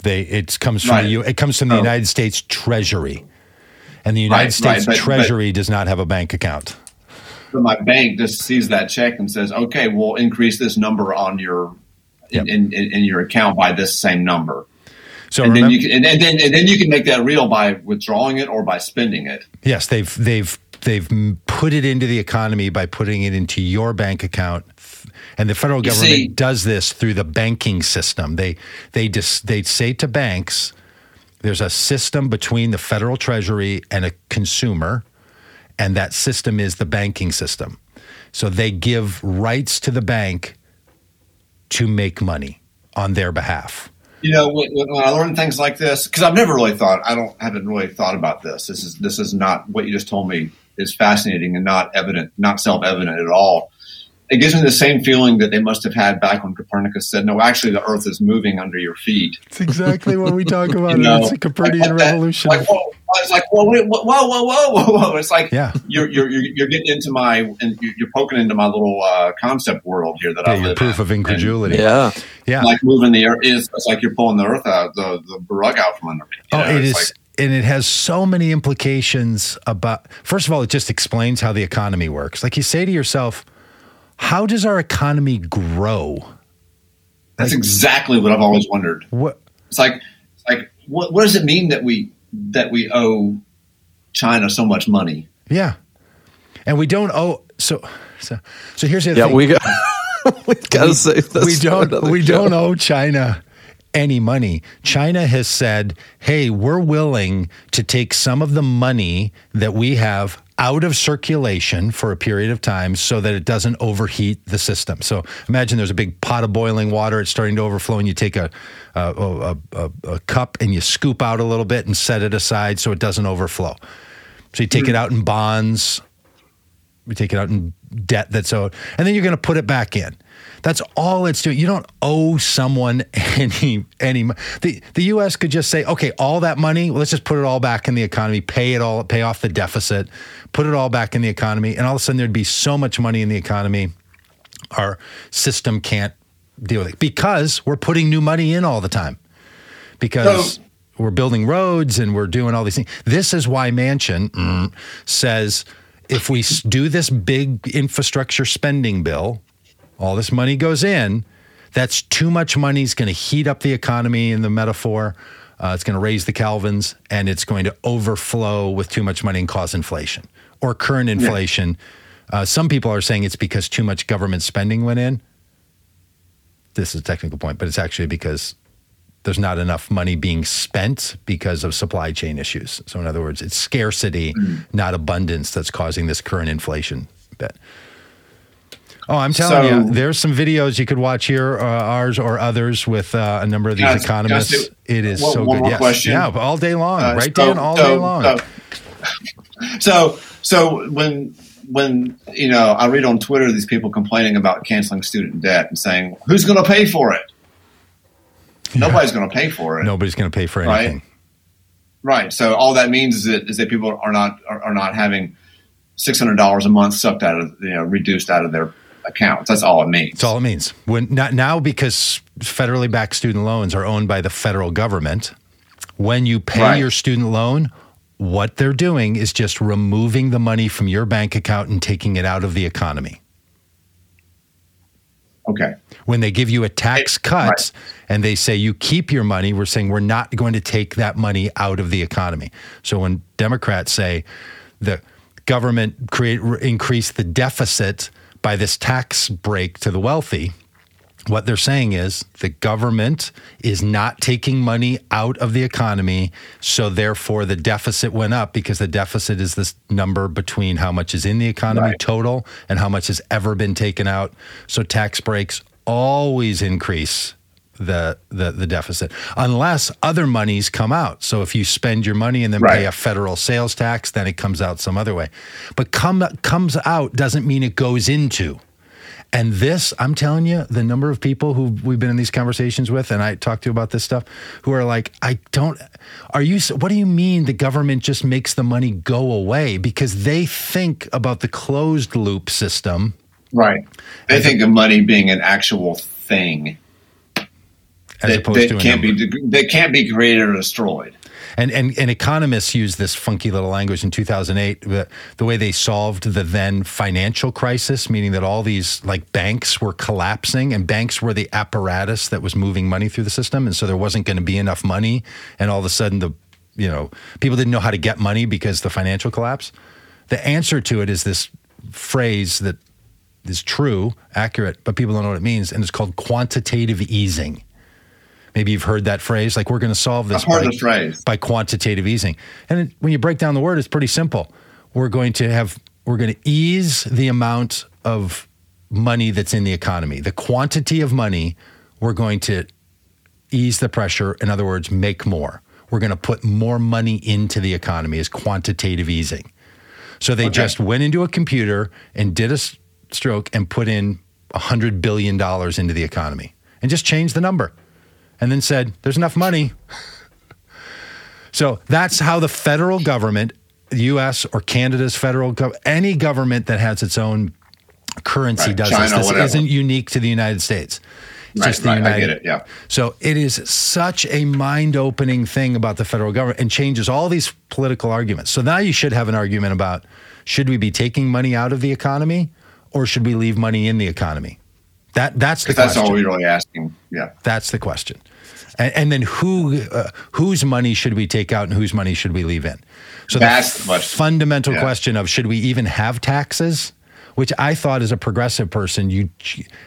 they it comes from Right. the U, it comes from the Oh. United States Treasury, and the United Right, States right, but- Treasury does not have a bank account. So my bank just sees that check and says, "Okay, we'll increase this number on your in, in, in your account by this same number." So And remember, then you can, and, and then and then you can make that real by withdrawing it or by spending it. yes, they've they've they've put it into the economy by putting it into your bank account. And the federal You government see- does this through the banking system. They they just they say to banks, there's a system between the federal treasury and a consumer, and that system is the banking system. So they give rights to the bank to make money on their behalf. You know, when, when I learn things like this, because I've never really thought, I don't haven't really thought about this. This is this is not what you just told me is fascinating and not evident, not self evident at all. It gives me the same feeling that they must have had back when Copernicus said, "No, actually, the Earth is moving under your feet." It's exactly what we talk about. You know, it's a Copernican like revolution. Like, whoa, it's like, whoa, wait, whoa, whoa, whoa, whoa, whoa, whoa. It's like Yeah. you're, you're you're you're getting into my and you- you're poking into my little uh, concept world here that yeah, I your live proof in. of incredulity. Yeah. Yeah. Like moving the earth is it's like you're pulling the earth out the the rug out from under me. Oh, know, it it's is, and it has so many implications about. First of all, it just explains how the economy works. Like you say to yourself, how does our economy grow? That's exactly what I've always wondered. What? It's like, it's like, what, what does it mean that we that we owe China so much money? Yeah, and we don't owe. So, so, so here's the other Yeah, thing. we got we got to say this. we don't we show. don't owe China any money. China has said, hey, we're willing to take some of the money that we have out of circulation for a period of time so that it doesn't overheat the system. So imagine there's a big pot of boiling water, it's starting to overflow, and you take a, a, a, a cup and you scoop out a little bit and set it aside so it doesn't overflow. So you take it hmm. out in bonds, you take it out in debt that's owed, and then you're going to put it back in. That's all it's doing. You don't owe someone any any. The the U.S. could just say, okay, all that money, let's just put it all back in the economy, pay it all, pay off the deficit, put it all back in the economy, and all of a sudden there'd be so much money in the economy, our system can't deal with it because we're putting new money in all the time because. So, we're building roads and we're doing all these things. This is why Manchin mm, says if we do this big infrastructure spending bill, all this money goes in. That's too much money. It's going to heat up the economy in the metaphor. Uh, it's going to raise the Kelvins and it's going to overflow with too much money and cause inflation or current inflation. Yeah. Uh, some people are saying it's because too much government spending went in. This is a technical point, but it's actually because there's not enough money being spent because of supply chain issues. So, in other words, it's scarcity, mm. not abundance, that's causing this current inflation bit. Oh, I'm telling so, you, there's some videos you could watch here, uh, ours or others, with uh, a number of these economists. it is one, so one good. Yes. question. Yeah, all day long, uh, right, so, Dan? All so, day long. So, so when when you know I read on Twitter these people complaining about canceling student debt and saying who's going to pay for it? Yeah. Nobody's going to pay for it. Nobody's going to pay for anything. Right. Right. So all that means is that is that people are not are, are not having six hundred dollars a month sucked out of you know reduced out of their accounts. That's all it means. That's all it means. When not now because federally backed student loans are owned by the federal government. When you pay right. your student loan, what they're doing is just removing the money from your bank account and taking it out of the economy. Okay. When they give you a tax cut right. and they say you keep your money, we're saying we're not going to take that money out of the economy. So when Democrats say the government create increase the deficit by this tax break to the wealthy, what they're saying is the government is not taking money out of the economy. So therefore, the deficit went up because the deficit is this number between how much is in the economy right. total and how much has ever been taken out. So tax breaks always increase the, the the deficit unless other monies come out. So if you spend your money and then right. pay a federal sales tax, then it comes out some other way. But come comes out doesn't mean it goes into. And this, I'm telling you, the number of people who we've been in these conversations with, and I talk to about this stuff, who are like, I don't, are you, what do you mean the government just makes the money go away? Because they think about the closed loop system. Right. They think of money being an actual thing as that, opposed that to can't be that can't be created or destroyed. And, and, and economists use this funky little language in 2008. The, the way they solved the then financial crisis, meaning that all these like banks were collapsing, and banks were the apparatus that was moving money through the system, and so there wasn't going to be enough money, and all of a sudden the you know people didn't know how to get money because the financial collapse. The answer to it is this phrase that is true, accurate, but people don't know what it means, and it's called quantitative easing. Maybe you've heard that phrase, like we're going to solve this by, phrase. by quantitative easing. And it, when you break down the word, it's pretty simple. We're going to have we're going to ease the amount of money that's in the economy. The quantity of money, we're going to ease the pressure. In other words, make more. We're going to put more money into the economy as quantitative easing. So they okay. just went into a computer and did a stroke and put in $100 billion into the economy and just changed the number and then said, there's enough money. so that's how the federal government, the US or Canada's federal government, any government that has its own currency right. does China, this. This whatever. isn't unique to the United States. Right, just the right. United. I get it. Yeah. So it is such a mind-opening thing about the federal government and changes all these political arguments. So now you should have an argument about should we be taking money out of the economy or should we leave money in the economy? That that's the that's all we're really asking. Yeah, that's the question. And, and then who uh, whose money should we take out and whose money should we leave in? So that's the fundamental yeah. question of should we even have taxes? Which I thought as a progressive person, you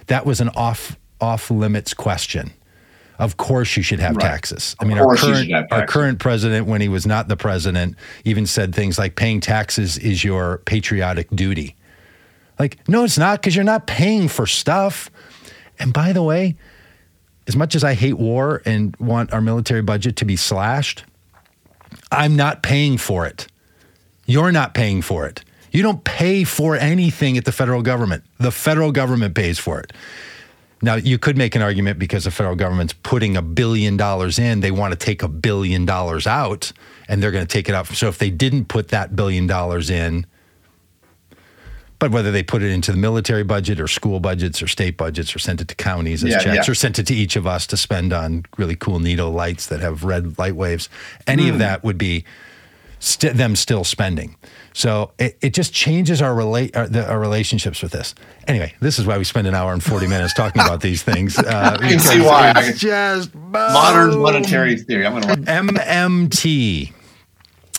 that was an off off limits question. Of course, you should have Right. taxes. I mean, our current our current president, when he was not the president, even said things like paying taxes is your patriotic duty. Like, no, it's not because you're not paying for stuff. And by the way, as much as I hate war and want our military budget to be slashed, I'm not paying for it. You're not paying for it. You don't pay for anything at the federal government. The federal government pays for it. Now, you could make an argument because the federal government's putting a billion dollars in, they want to take a billion dollars out and they're going to take it out. So if they didn't put that billion dollars in, but whether they put it into the military budget or school budgets or state budgets or sent it to counties as Yeah, checks yeah. or sent it to each of us to spend on really cool needle lights that have red light waves, any Hmm. of that would be st- them still spending. So it, it just changes our, relate, our, the, our relationships with this. Anyway, this is why we spend an hour and 40 minutes talking about these things. Uh, I can see why. It's just Modern boom. monetary theory. I'm going to. MMT.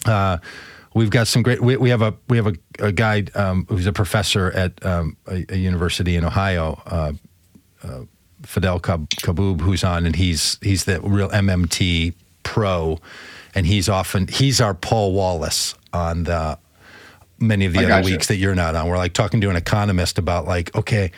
Uh, we've got some great. We, we have a we have a, a guy um, who's a professor at um, a, a university in Ohio, uh, uh, Fadhel Kab- Kaboub, who's on, and he's he's the real MMT pro, and he's often he's our Paul Wallace on the many of the I other gotcha. weeks that you're not on. We're like talking to an economist about like, okay.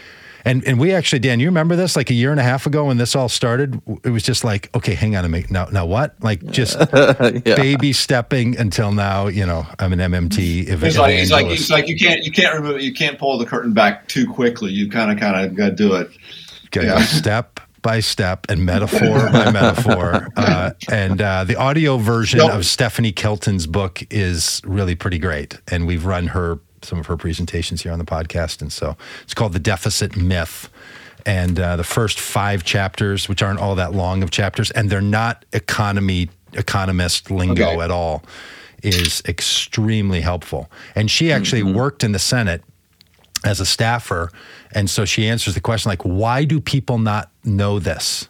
And and we actually, Dan, you remember this like a year and a half ago when this all started? It was just like, okay, hang on a minute. Now, now what? Like just Yeah. baby stepping until now. You know, I'm an MMT ev- It's like, it's like evangelist. it's like you can't you can't remove you can't pull the curtain back too quickly. You kind of kind of got to do it. Gotta Yeah. step by step and metaphor by metaphor. Uh, and uh, the audio version Nope. of Stephanie Kelton's book is really pretty great. And we've run her some of her presentations here on the podcast. And so it's called The Deficit Myth. And uh, the first five chapters, which aren't all that long of chapters, and they're not economy economist lingo Okay. at all, is extremely helpful. And she actually worked in the Senate as a staffer. And so she answers the question like, why do people not know this?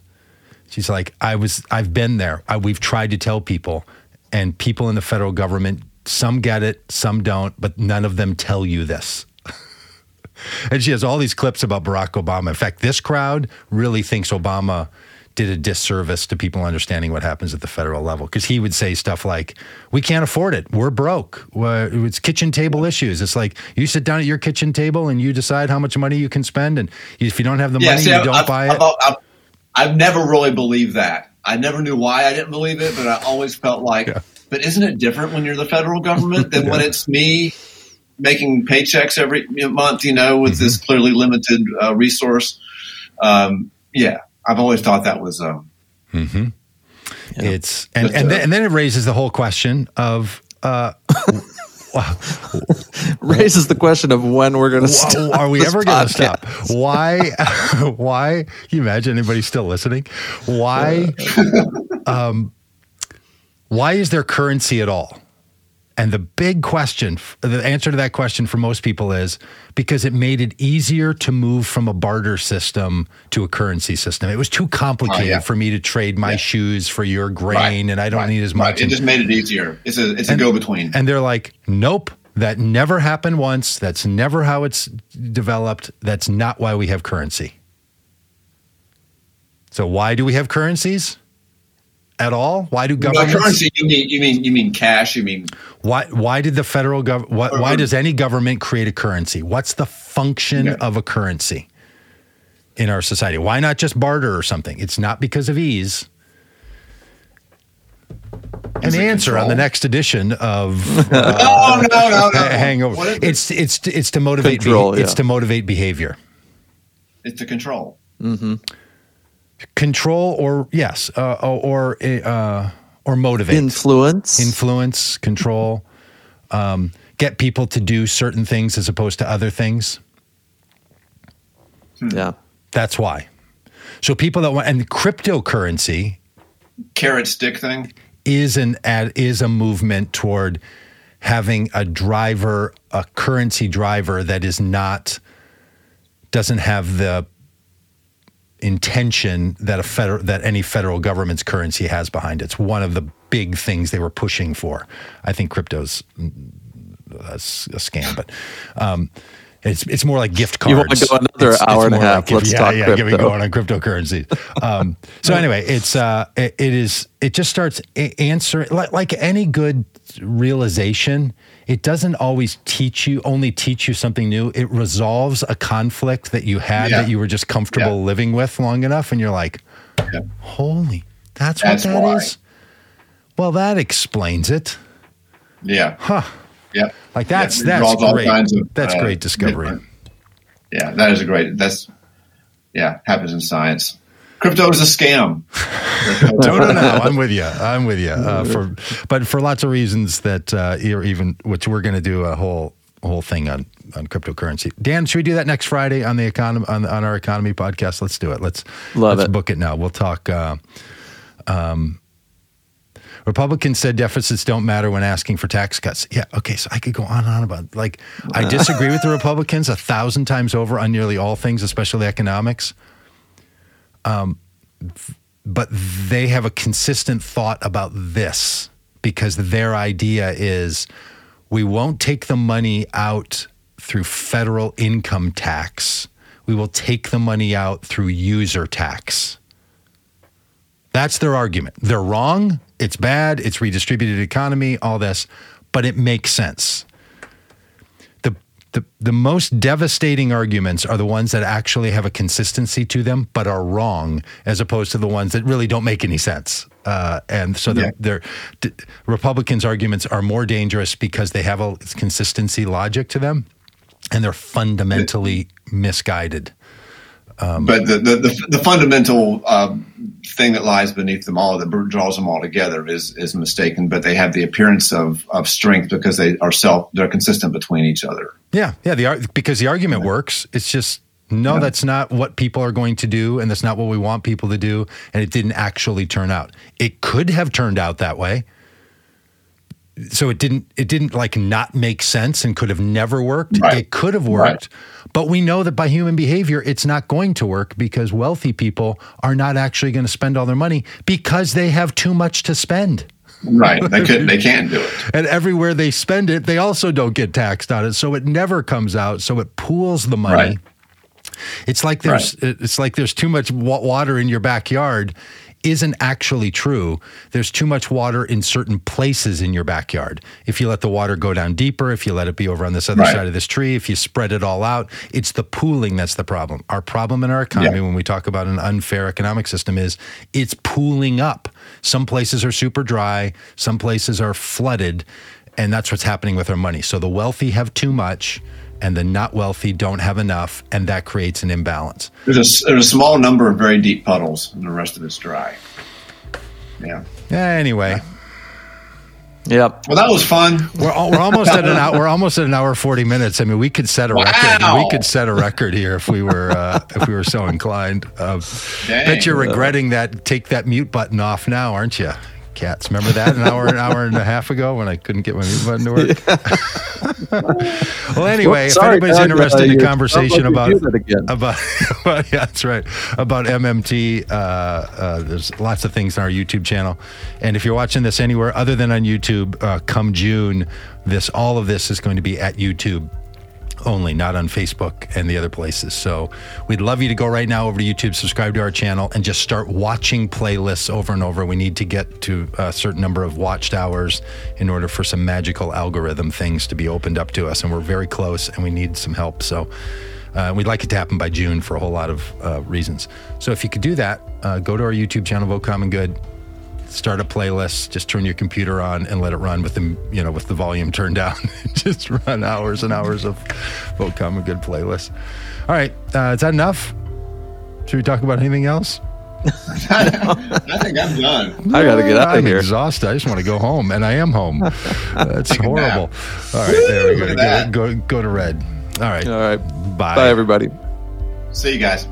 She's like, I was, I've been there. I, we've tried to tell people, and people in the federal government, some get it, some don't, but none of them tell you this. and she has all these clips about Barack Obama. In fact, this crowd really thinks Obama did a disservice to people understanding what happens at the federal level because he would say stuff like, "We can't afford it. We're broke. It's kitchen table issues. It's like you sit down at your kitchen table and you decide how much money you can spend, and if you don't have the Yeah, money, see, you I've, don't I've, buy it." I've, I've never really believed that. I never knew why I didn't believe it, but I always felt like, Yeah. But isn't it different when you're the federal government than when it's me making paychecks every month? You know, with this Mm-hmm. clearly limited uh, resource. Um, yeah, I've always thought that was. Um, It's and But, and, uh, then, and then it raises the whole question of. Uh, Raises the question of when we're going to stop. Are we ever going to stop? Why? Why? Can you imagine anybody still listening? Why? Um, why is there currency at all? And the big question, the answer to that question for most people is because it made it easier to move from a barter system to a currency system. It was too complicated Oh, yeah. for me to trade my Yeah. shoes for your grain, right, and I don't right, need as right. much. It And- just made it easier. It's a it's a go between. and they're like, nope, that never happened once. That's never how it's developed. That's not why we have currency. So why do we have currencies at all? Why do By governments? currency, you mean you mean you mean cash? You mean Why why did the federal government? Why, why um, does any government create a currency? What's the function Yeah. of a currency in our society? Why not just barter or something? It's not because of ease. An Is it answer on the next edition of uh, no no no no hangover. It? It's it's it's to motivate Control, beha- it's to motivate behavior. It's the control. Mm-hmm. Control or yes, uh, or uh, or motivate. Influence. Influence, control, um, get people to do certain things as opposed to other things. yeah. That's why. So people that want and cryptocurrency carrot stick thing. is an ad, is a movement toward having a driver, a currency driver that is not doesn't have the intention that a federal that any federal government's currency has behind it. It's one of the big things they were pushing for. I think crypto's a scam, but um, It's it's more like gift cards. You want to go another It's- hour it's and a half. like- Let's yeah, talk yeah, crypto. going on cryptocurrency. Um, so anyway, it's uh, it, it is it just starts answering like like any good realization. It doesn't always teach you only teach you something new. It resolves a conflict that you had Yeah. that you were just comfortable Yeah. living with long enough, and you're like, Yeah. holy, that's, That's what that is. why. Well, that explains it. Yeah. Huh. Yeah. Like that's that's great. of, that's uh, great discovery. Yeah, that is a great. That's yeah, happens in science. Crypto is a scam. no, no, no. I'm with you. I'm with you. Uh, for but for lots of reasons that uh, you're even which we're going to do a whole whole thing on on cryptocurrency. Dan, should we do that next Friday on the economy on, on our economy podcast? Let's do it. Let's Love let's it. book it now. We'll talk. Uh, um, Republicans said deficits don't matter when asking for tax cuts. Yeah, okay, so I could go on and on about like I disagree with the Republicans a thousand times over on nearly all things, especially economics Um, but they have a consistent thought about this because their idea is we won't take the money out through federal income tax. We will take the money out through user tax. That's their argument. They're wrong. It's bad. It's redistributed economy, all this, but it makes sense. The, the, most devastating arguments are the ones that actually have a consistency to them, but are wrong, as opposed to the ones that really don't make any sense. Uh, and so Yeah. they're, Republicans' arguments are more dangerous because they have a consistency logic to them, and they're fundamentally misguided. but the, the, the, the fundamental um, thing that lies beneath them all that draws them all together is is mistaken. But they have the appearance of, of strength because they are self they're consistent between each other. Yeah, yeah. The because the argument works. It's just no, that's not what people are going to do, and that's not what we want people to do, and it didn't actually turn out. It could have turned out that way. So it didn't. It didn't like not make sense and could have never worked. Right. It could have Right. worked, but we know that by human behavior, it's not going to work because wealthy people are not actually going to spend all their money because they have too much to spend. Right? They could they can't do it. And everywhere they spend it, they also don't get taxed on it. So it never comes out. So it pools the money. Right. It's like there's it's like there's too much water in your backyard isn't actually true. There's too much water in certain places in your backyard. If you let the water go down deeper, if you let it be over on this other Right. side of this tree, if you spread it all out, it's the pooling that's the problem. Our problem in our economy Yeah. when we talk about an unfair economic system is it's pooling up. Some places are super dry, some places are flooded, and that's what's happening with our money. So the wealthy have too much and the not wealthy don't have enough, and that creates an imbalance. There's a, there's a small number of very deep puddles, and the rest of it's dry. Yeah. Anyway, Yep. Well, that was fun. we're, al- we're almost at an hour. We're almost at an hour forty minutes. I mean, we could set a record. We could set a record here if we were uh, if we were so inclined. Uh, bet you're regretting that. Take that mute button off now, aren't you? Cats, remember that an hour, an hour and a half ago when I couldn't get my mute button to work. well, anyway, if Sorry, anybody's Doug, interested in a conversation about me do that again. about, about yeah, that's right. About MMT, uh, uh, there's lots of things on our YouTube channel, and if you're watching this anywhere other than on YouTube, uh, come June, this all of this is going to be at YouTube only, not on Facebook and the other places. So we'd love you to go right now over to YouTube, subscribe to our channel, and just start watching playlists over and over. We need to get to a certain number of watched hours in order for some magical algorithm things to be opened up to us. And we're very close and we need some help. So uh, we'd like it to happen by June for a whole lot of uh, reasons. So if you could do that, uh, go to our YouTube channel, Vote Common Good start a playlist just turn your computer on and let it run with the you know with the volume turned down. Just run hours and hours of vote a good playlist. All right uh, is that enough? Should we talk about anything else? I think I'm done. I got to get out I'm of here. exhausted. I just want to go home and i am home. That's Take a nap. horrible. All right there we go. go, go go to red. All right. All right. bye. Bye, everybody. See you guys.